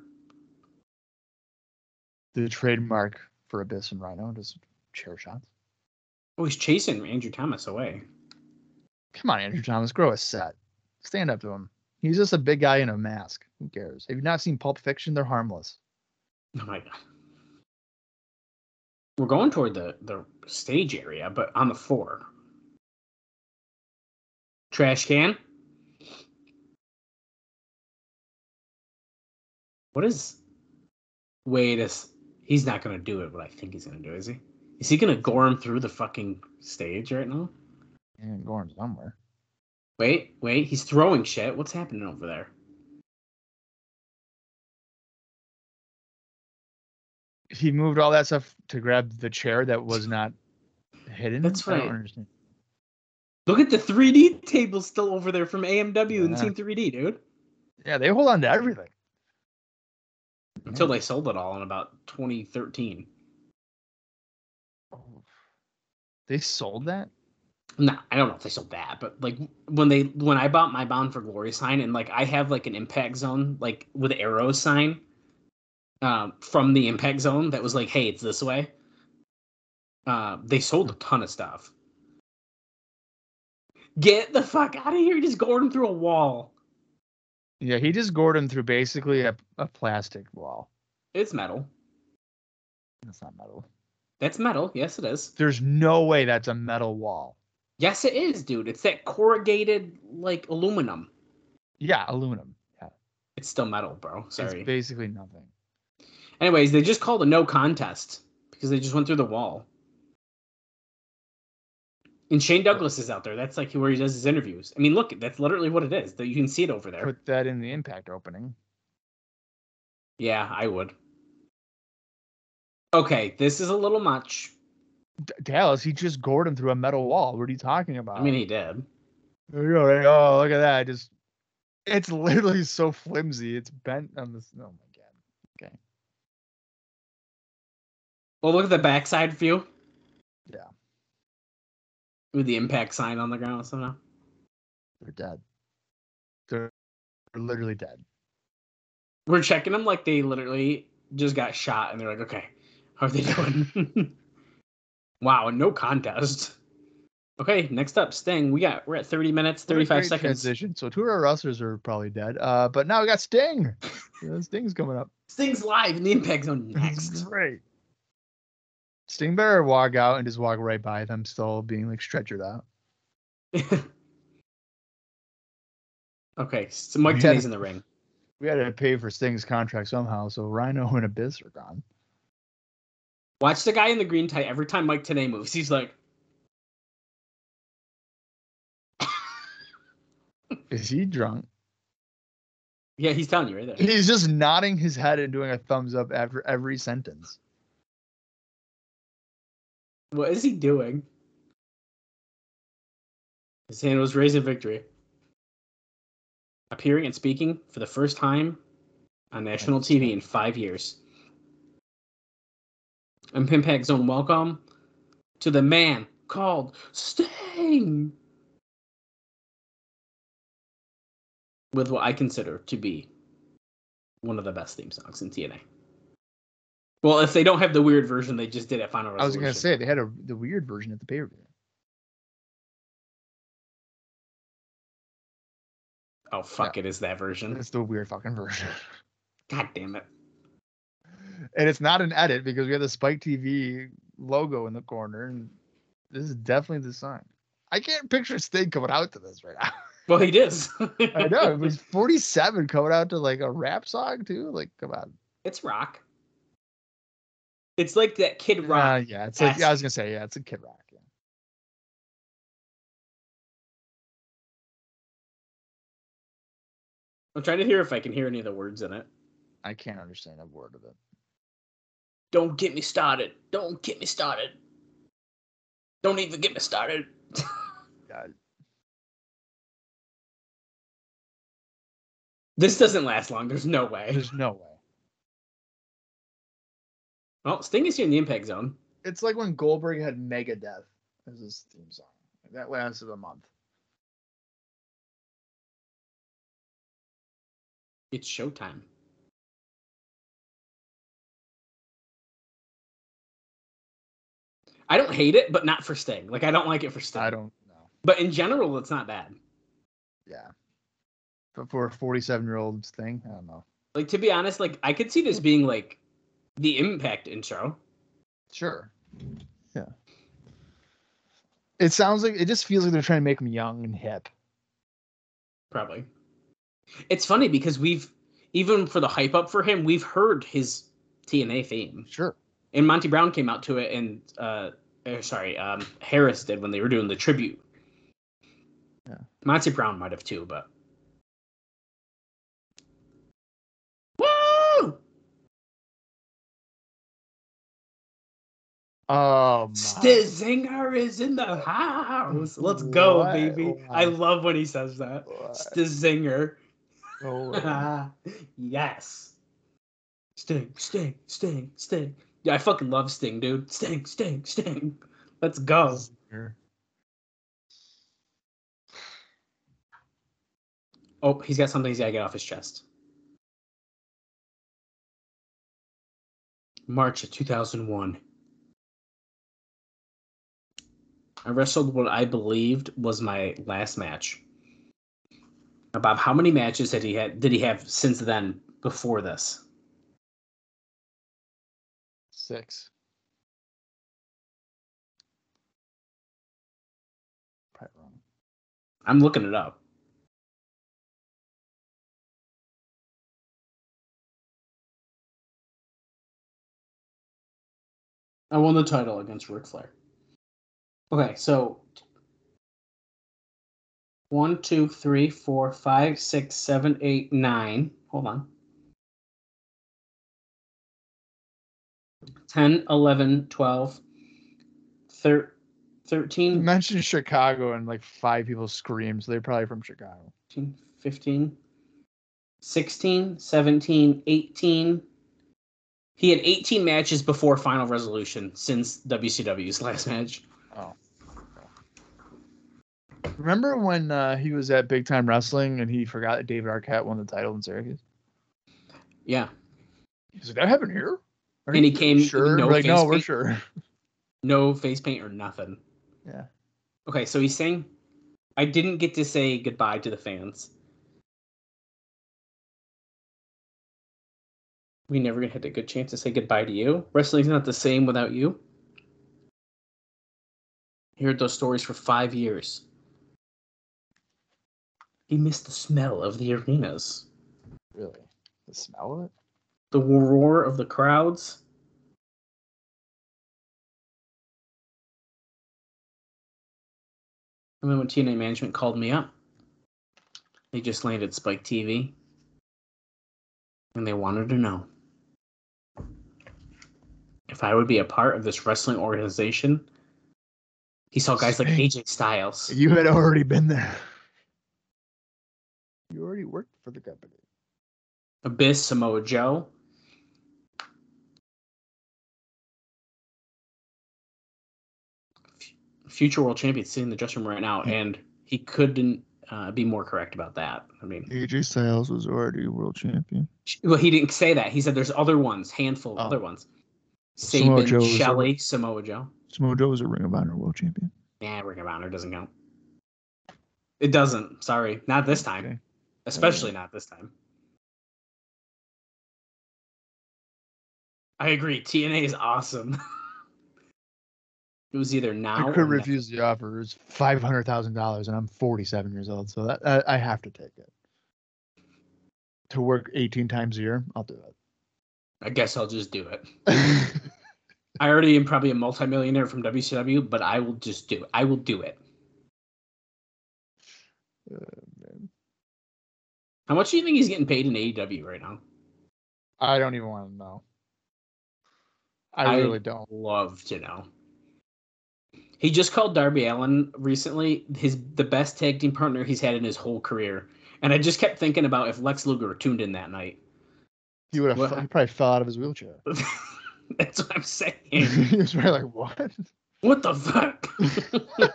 The trademark for Abyss and Rhino, just chair shots. Oh, he's chasing Andrew Thomas away. Come on, Andrew Thomas, grow a set. Stand up to him. He's just a big guy in a mask. Who cares? Have you not seen Pulp Fiction? They're harmless. Oh my god. We're going toward the the stage area, but on the floor. Trash can. What is? Wait a. s- He's not gonna do it. What I think he's gonna do is he? Is he gonna gore him through the fucking stage right now? And going somewhere. Wait, wait. He's throwing shit. What's happening over there? He moved all that stuff to grab the chair that was not hidden. That's I don't right. understand. Look at the 3D table still over there from AMW and Yeah. Team 3D, dude. Yeah, they hold on to everything. until they sold it all in about 2013. They sold that? No, I don't know if they sold that, but like when they when I bought my Bound for Glory sign and like I have like an impact zone like with arrows sign um, from the impact zone that was like, hey, it's this way. Uh, they sold a ton of stuff. Get the fuck out of here! Just going through a wall. Yeah, he just gored him through basically a, a plastic wall. It's metal. It's not metal. That's metal. Yes, it is. There's no way that's a metal wall. Yes, it is, dude. It's that corrugated like aluminum. Yeah, aluminum. Yeah. It's still metal, bro. Sorry. It's basically nothing. Anyways, they just called a no contest because they just went through the wall. And Shane Douglas is out there. That's like where he does his interviews. I mean, look, that's literally what it is. That you can see it over there. Put that in the impact opening. Yeah, I would. Okay, this is a little much. D- Dallas, he just gored him through a metal wall. What are you talking about? I mean, he did. There you go, right? Oh, look at that. Just it's literally so flimsy. It's bent on this. Oh my god. Okay. Well, look at the backside view. Yeah. With the impact sign on the ground somehow. They're dead. They're, they're literally dead. We're checking them like they literally just got shot, and they're like, "Okay, how are they doing?" wow, no contest. Okay, next up, Sting. We got we're at 30 minutes, 35 seconds. Transition. So two of our wrestlers are probably dead. Uh, but now we got Sting. Yeah, Sting's coming up. Sting's live in the Impact Zone next. Great. Sting better walk out and just walk right by them, still being like stretchered out. okay, so Mike. Tenay's in the ring. We had to pay for Sting's contract somehow, so Rhino and Abyss are gone. Watch the guy in the green tie every time Mike Tenay moves. He's like, Is he drunk? yeah, he's telling you right there. He's just nodding his head and doing a thumbs up after every sentence. What is he doing? His hand was raised in victory. Appearing and speaking for the first time on national TV in five years. And Pimpact Zone, welcome to the man called Sting. With what I consider to be one of the best theme songs in TNA. Well, if they don't have the weird version they just did at Final I was gonna say they had a the weird version at the pay per view. Oh fuck! It is that version. It's the weird fucking version. God damn it! And it's not an edit because we have the Spike TV logo in the corner, and this is definitely the song. I can't picture Sting coming out to this right now. Well, he does. I know it was 47 coming out to like a rap song too. Like, come on. it's rock. It's like that Kid Uh, Rock. yeah, it's like yeah, I was gonna say yeah, it's a Kid Rock. Yeah. I'm trying to hear if I can hear any of the words in it. I can't understand a word of it. Don't get me started. Don't get me started. Don't even get me started. God. This doesn't last long. There's no way. There's no way. Well, Sting is here in the Impact Zone. It's like when Goldberg had Megadeth as his theme song. That lasted a month. It's showtime. I don't hate it, but not for Sting. Like I don't like it for Sting. I don't know. But in general, it's not bad. Yeah. But for a 47 year old thing, I don't know. Like to be honest, like I could see this being like the Impact intro. Sure. Yeah. It sounds like it just feels like they're trying to make him young and hip. Probably. It's funny because we've even for the hype up for him, we've heard his TNA theme. Sure. And Monty Brown came out to it, and uh, eh, sorry, um, Harris did when they were doing the tribute. Yeah. Monty Brown might have too, but. Woo! Oh my. Stizinger is in the house. Let's go, What? baby. I love when he says that. What? Stizinger. No way. yes. Sting, Sting, Sting, Sting. Yeah, I fucking love Sting, dude. Sting, Sting, Sting. Let's go. Oh, he's got something he's gotta get off his chest. March of 2001. I wrestled what I believed was my last match. Bob, how many matches had he had did he have since then before this? Six. Probably wrong. I'm looking it up. I won the title against Ric Flair. Okay, so one, two, three, four, five, six, seven, eight, nine. Hold on. 10, 11, 12, thir- You 13, mentioned Chicago and like five people screamed, so they're probably from Chicago. 15, 15, 16, 17, 18. He had 18 matches before Final Resolution since WCW's last match. Oh. Remember when uh, he was at Big Time Wrestling and he forgot that David Arquette won the title in Syracuse? Yeah. He's like, that happened here? Are And he came- sure? no like, no, face we're paint. sure. No face paint or nothing. Yeah. Okay, so he's saying, I didn't get to say goodbye to the fans. We never had a good chance to say goodbye to you. Wrestling's not the same without you. He heard those stories for five years. He missed the smell of the arenas, Really? The smell of it? The roar of the crowds. And then when TNA management called me up, they just landed Spike TV. And they wanted to know if I would be a part of this wrestling organization. He saw guys like AJ Styles. You had already been there. You already worked for the company. Abyss, Samoa Joe. Future world champion sitting in the dressing room right now, and he couldn't uh, be more correct about that. I mean, AJ Styles was already a world champion. well, he didn't say that. He said there's other ones, handful of Oh. other ones. Samoa Joe was Shelley, Samoa Joe. Samoa Joe was a Ring of Honor world champion. Yeah, Ring of Honor doesn't count. It doesn't. Sorry, not this time. Okay. Especially not this time. I agree. TNA is awesome. it was either now. I or could refuse the offer. It was five hundred thousand dollars, and I'm forty-seven years old, so that I, I have to take it. To work eighteen times a year, I'll do it. I guess I'll just do it. it. I already am probably a multimillionaire from WCW, but I will just do it. I will do it. Uh. How much do you think he's getting paid in AEW right now? I don't even want to know. I, I- really don't. Love to know. He just called Darby Allin recently his the best tag team partner he's had in his whole career. And I just kept thinking about if Lex Luger tuned in that night. He would have. He probably fell out of his wheelchair. That's what I'm saying. he was probably like, "What?" What the fuck?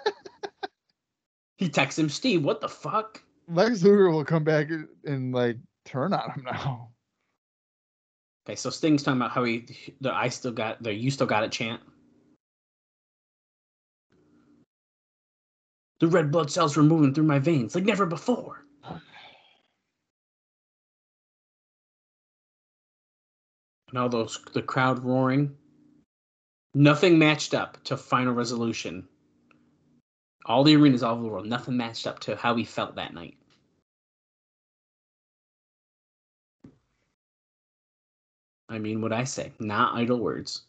he texts him, Steve, what the fuck? Lex Luger will come back and, and like turn on him now. Okay, so Sting's talking about how he the I still got the you still got it chant. The red blood cells were moving through my veins like never before. And all those the crowd roaring. Nothing matched up to final resolution. All the arenas all over the world, nothing matched up to how we felt that night. I mean what I say, not idle words.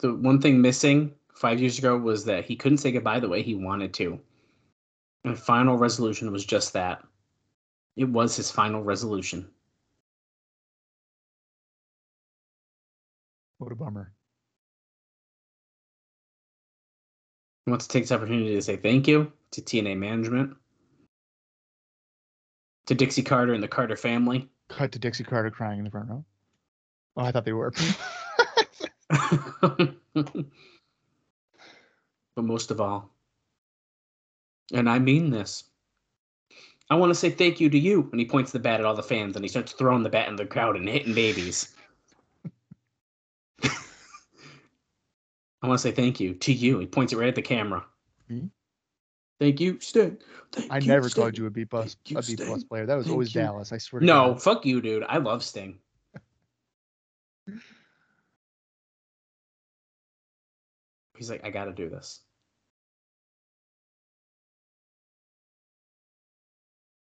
The one thing missing five years ago was that he couldn't say goodbye the way he wanted to. And final resolution was just that. It was his final resolution. What a bummer. He wants to take this opportunity to say thank you to TNA management, to Dixie Carter and the Carter family. Cut to Dixie Carter crying in the front row. Oh, I thought they were. but most of all, and I mean this, I want to say thank you to you. And he points the bat at all the fans and he starts throwing the bat in the crowd and hitting babies. I want to say thank you to you. He points it right at the camera. Me? Thank you, Sting. Thank I never Sting. called you a B plus you, a B plus player. That was Thank always you. Dallas. I swear. No, fuck you, dude. I love Sting. He's like, I gotta do this.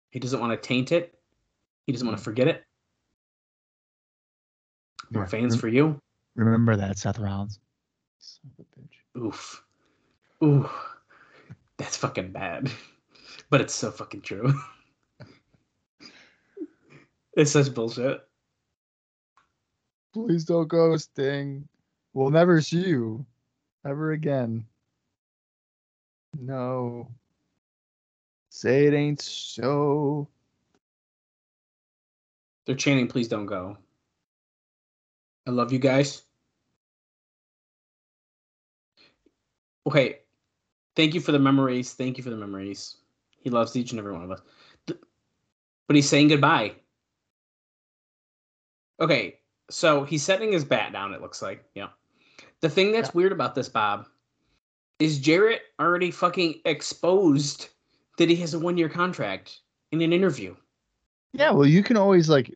He doesn't want to taint it. He doesn't want to hmm. forget it. More fans rem- for you. Remember that, Seth Rollins. Son of a bitch. Oof. Ooh. That's fucking bad. But it's so fucking true. it's such bullshit. Please don't go, Sting. We'll never see you ever again. No. Say it ain't so. They're chanting, please don't go. I love you guys. Okay. Thank you for the memories. Thank you for the memories. He loves each and every one of us. But he's saying goodbye. Okay, so he's setting his bat down, it looks like. Yeah. The thing that's weird about this, Bob, is Jarrett already fucking exposed that he has a one year contract in an interview. Yeah, well, you can always like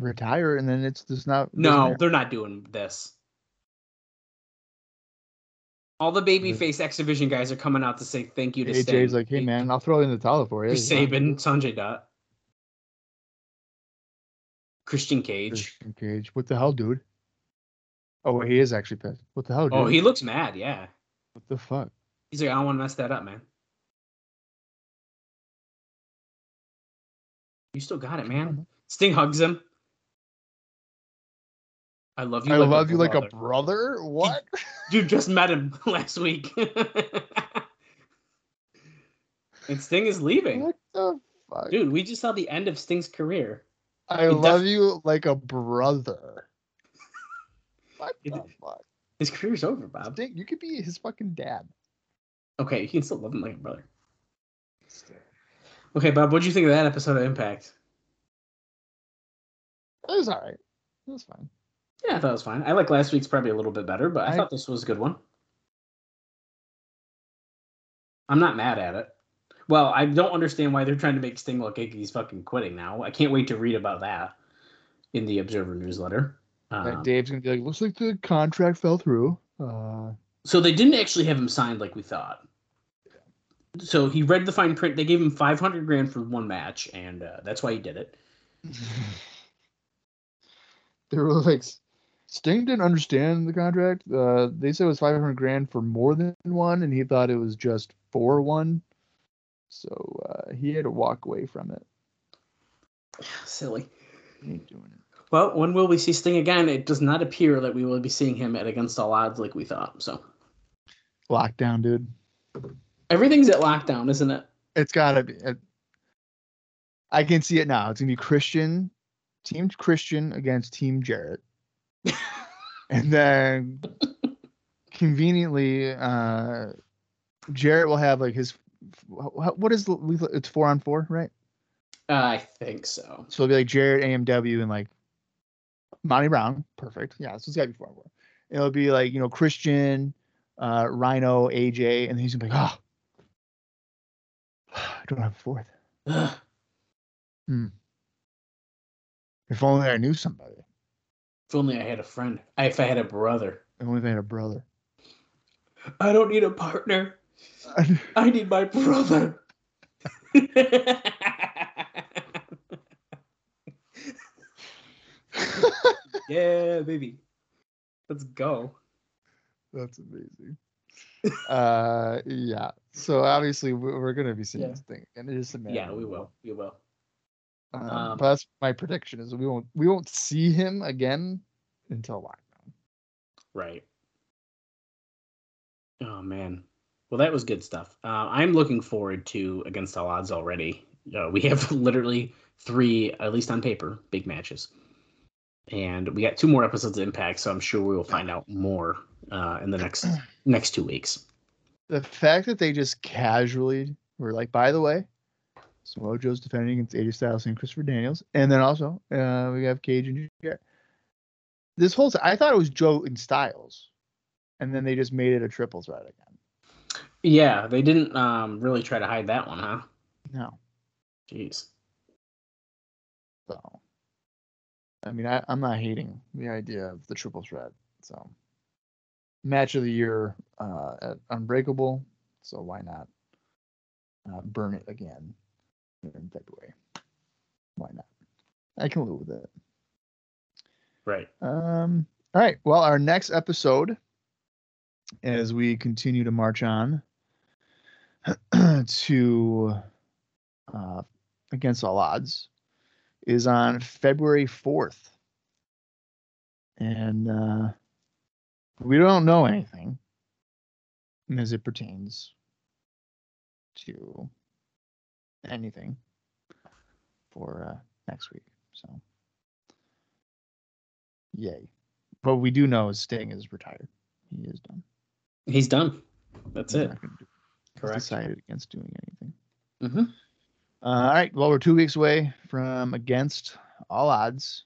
retire, and then it's just not. No, they're not doing this. All the babyface X Division guys are coming out to say thank you to AJ's Sting. like, hey man, I'll throw in the towel for you. Know? Sanjay Dutt, Christian Cage. Christian Cage. What the hell, dude? Oh, he is actually pissed. What the hell, oh, dude? Oh, he looks mad. Yeah, What the fuck? he's like, I don't want to mess that up, man. You still got it, man. Sting hugs him. I love you. I like love you like a brother. What? You just met him last week. and Sting is leaving. what the fuck? Dude, we just saw the end of Sting's career. I it love def- you like a brother. What It- the fuck? His career's over, Bob. Sting, you could be his fucking dad. Okay, you can still love him like a brother. Okay, Bob, what'd you think of that episode of Impact? It was all right. It was fine. Yeah, I thought it was fine. I like last week's probably a little bit better, but I, I- thought this was a good one. I'm not mad at it. Well, I don't understand why they're trying to make Sting look like he's fucking quitting now. I can't wait to read about that in the Observer newsletter. Um, Dave's gonna be like, looks like the contract fell through. Uh, so they didn't actually have him signed like we thought. So he read the fine print. They gave him 500 grand for one match, and uh, that's why he did it. they were like, Sting didn't understand the contract. Uh, they said it was 500 grand for more than one, and he thought it was just for one. So uh, he had to walk away from it. Silly. He ain't doing it. Well, when will we see Sting again? It does not appear that we will be seeing him at Against All Odds like we thought. So Lockdown, dude. everything's at lockdown, isn't it? It's gotta be. I can see it now. It's gonna be Christian, Team Christian against Team Jarrett, and then conveniently, uh, Jarrett will have like his. What is it's four on four, right? I think so. So it'll be like Jarrett, AMW, and like Monty Brown. Perfect. Yeah, so it's gotta be four on four. It'll be like you know Christian, uh, Rhino, AJ, and he's gonna be like, oh, I don't have a fourth. Ugh. If only I knew somebody. If only I had a friend. If I had a brother. If only if I had a brother. I don't need a partner. I need my brother. yeah, baby. Let's go. That's amazing. uh, yeah. So obviously we- we're gonna be seeing Yeah. this thing, and it is a matter. Yeah, we will. We will. Um, Um, but that's my prediction is we won't we won't see him again until lockdown. Right. Oh man. Well, that was good stuff. Uh, I'm looking forward to Against All Odds already. Uh, we have literally three, at least on paper, big matches, and we got two more episodes of Impact. So I'm sure we will find out more uh, in the next next two weeks. The fact that they just casually were like, by the way, Samoa Joe's defending against AJ Styles and Christopher Daniels, and then also uh, we have Cage and Jarrett. This whole I thought it was Joe and Styles, and then they just made it a triple threat again. Yeah, they didn't um, really try to hide that one, huh? No, Jeez. so I mean, I, I'm not hating the idea of the triple threat. So match of the year uh, at Unbreakable, so why not uh, burn it again in February? Why not? I can live with it. Right. Um, all right. Well, our next episode, as we continue to march on to uh, Against All Odds, is on February 4th. And uh, we don't know anything as it pertains to anything for uh, next week. So, yay. What we do know is Sting is retired. He is done. He's done. That's He's it. not he's Correct. decided against doing anything. Mm-hmm. Uh, all right. Well, we're two weeks away from against all odds.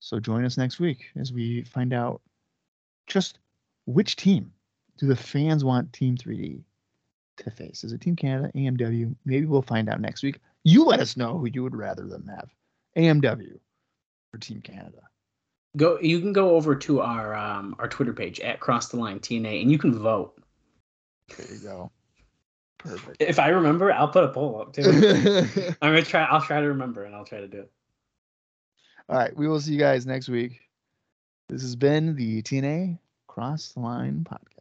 So join us next week as we find out just which team do the fans want Team 3D to face? Is it Team Canada, AMW? Maybe we'll find out next week. You let us know who you would rather them have, AMW or Team Canada. Go. You can go over to our um, our Twitter page at Cross the Line TNA, and you can vote. There you go. Perfect. If I remember, I'll put a poll up too. I'm gonna try. I'll try to remember, and I'll try to do it. All right. We will see you guys next week. This has been the TNA Cross the Line podcast.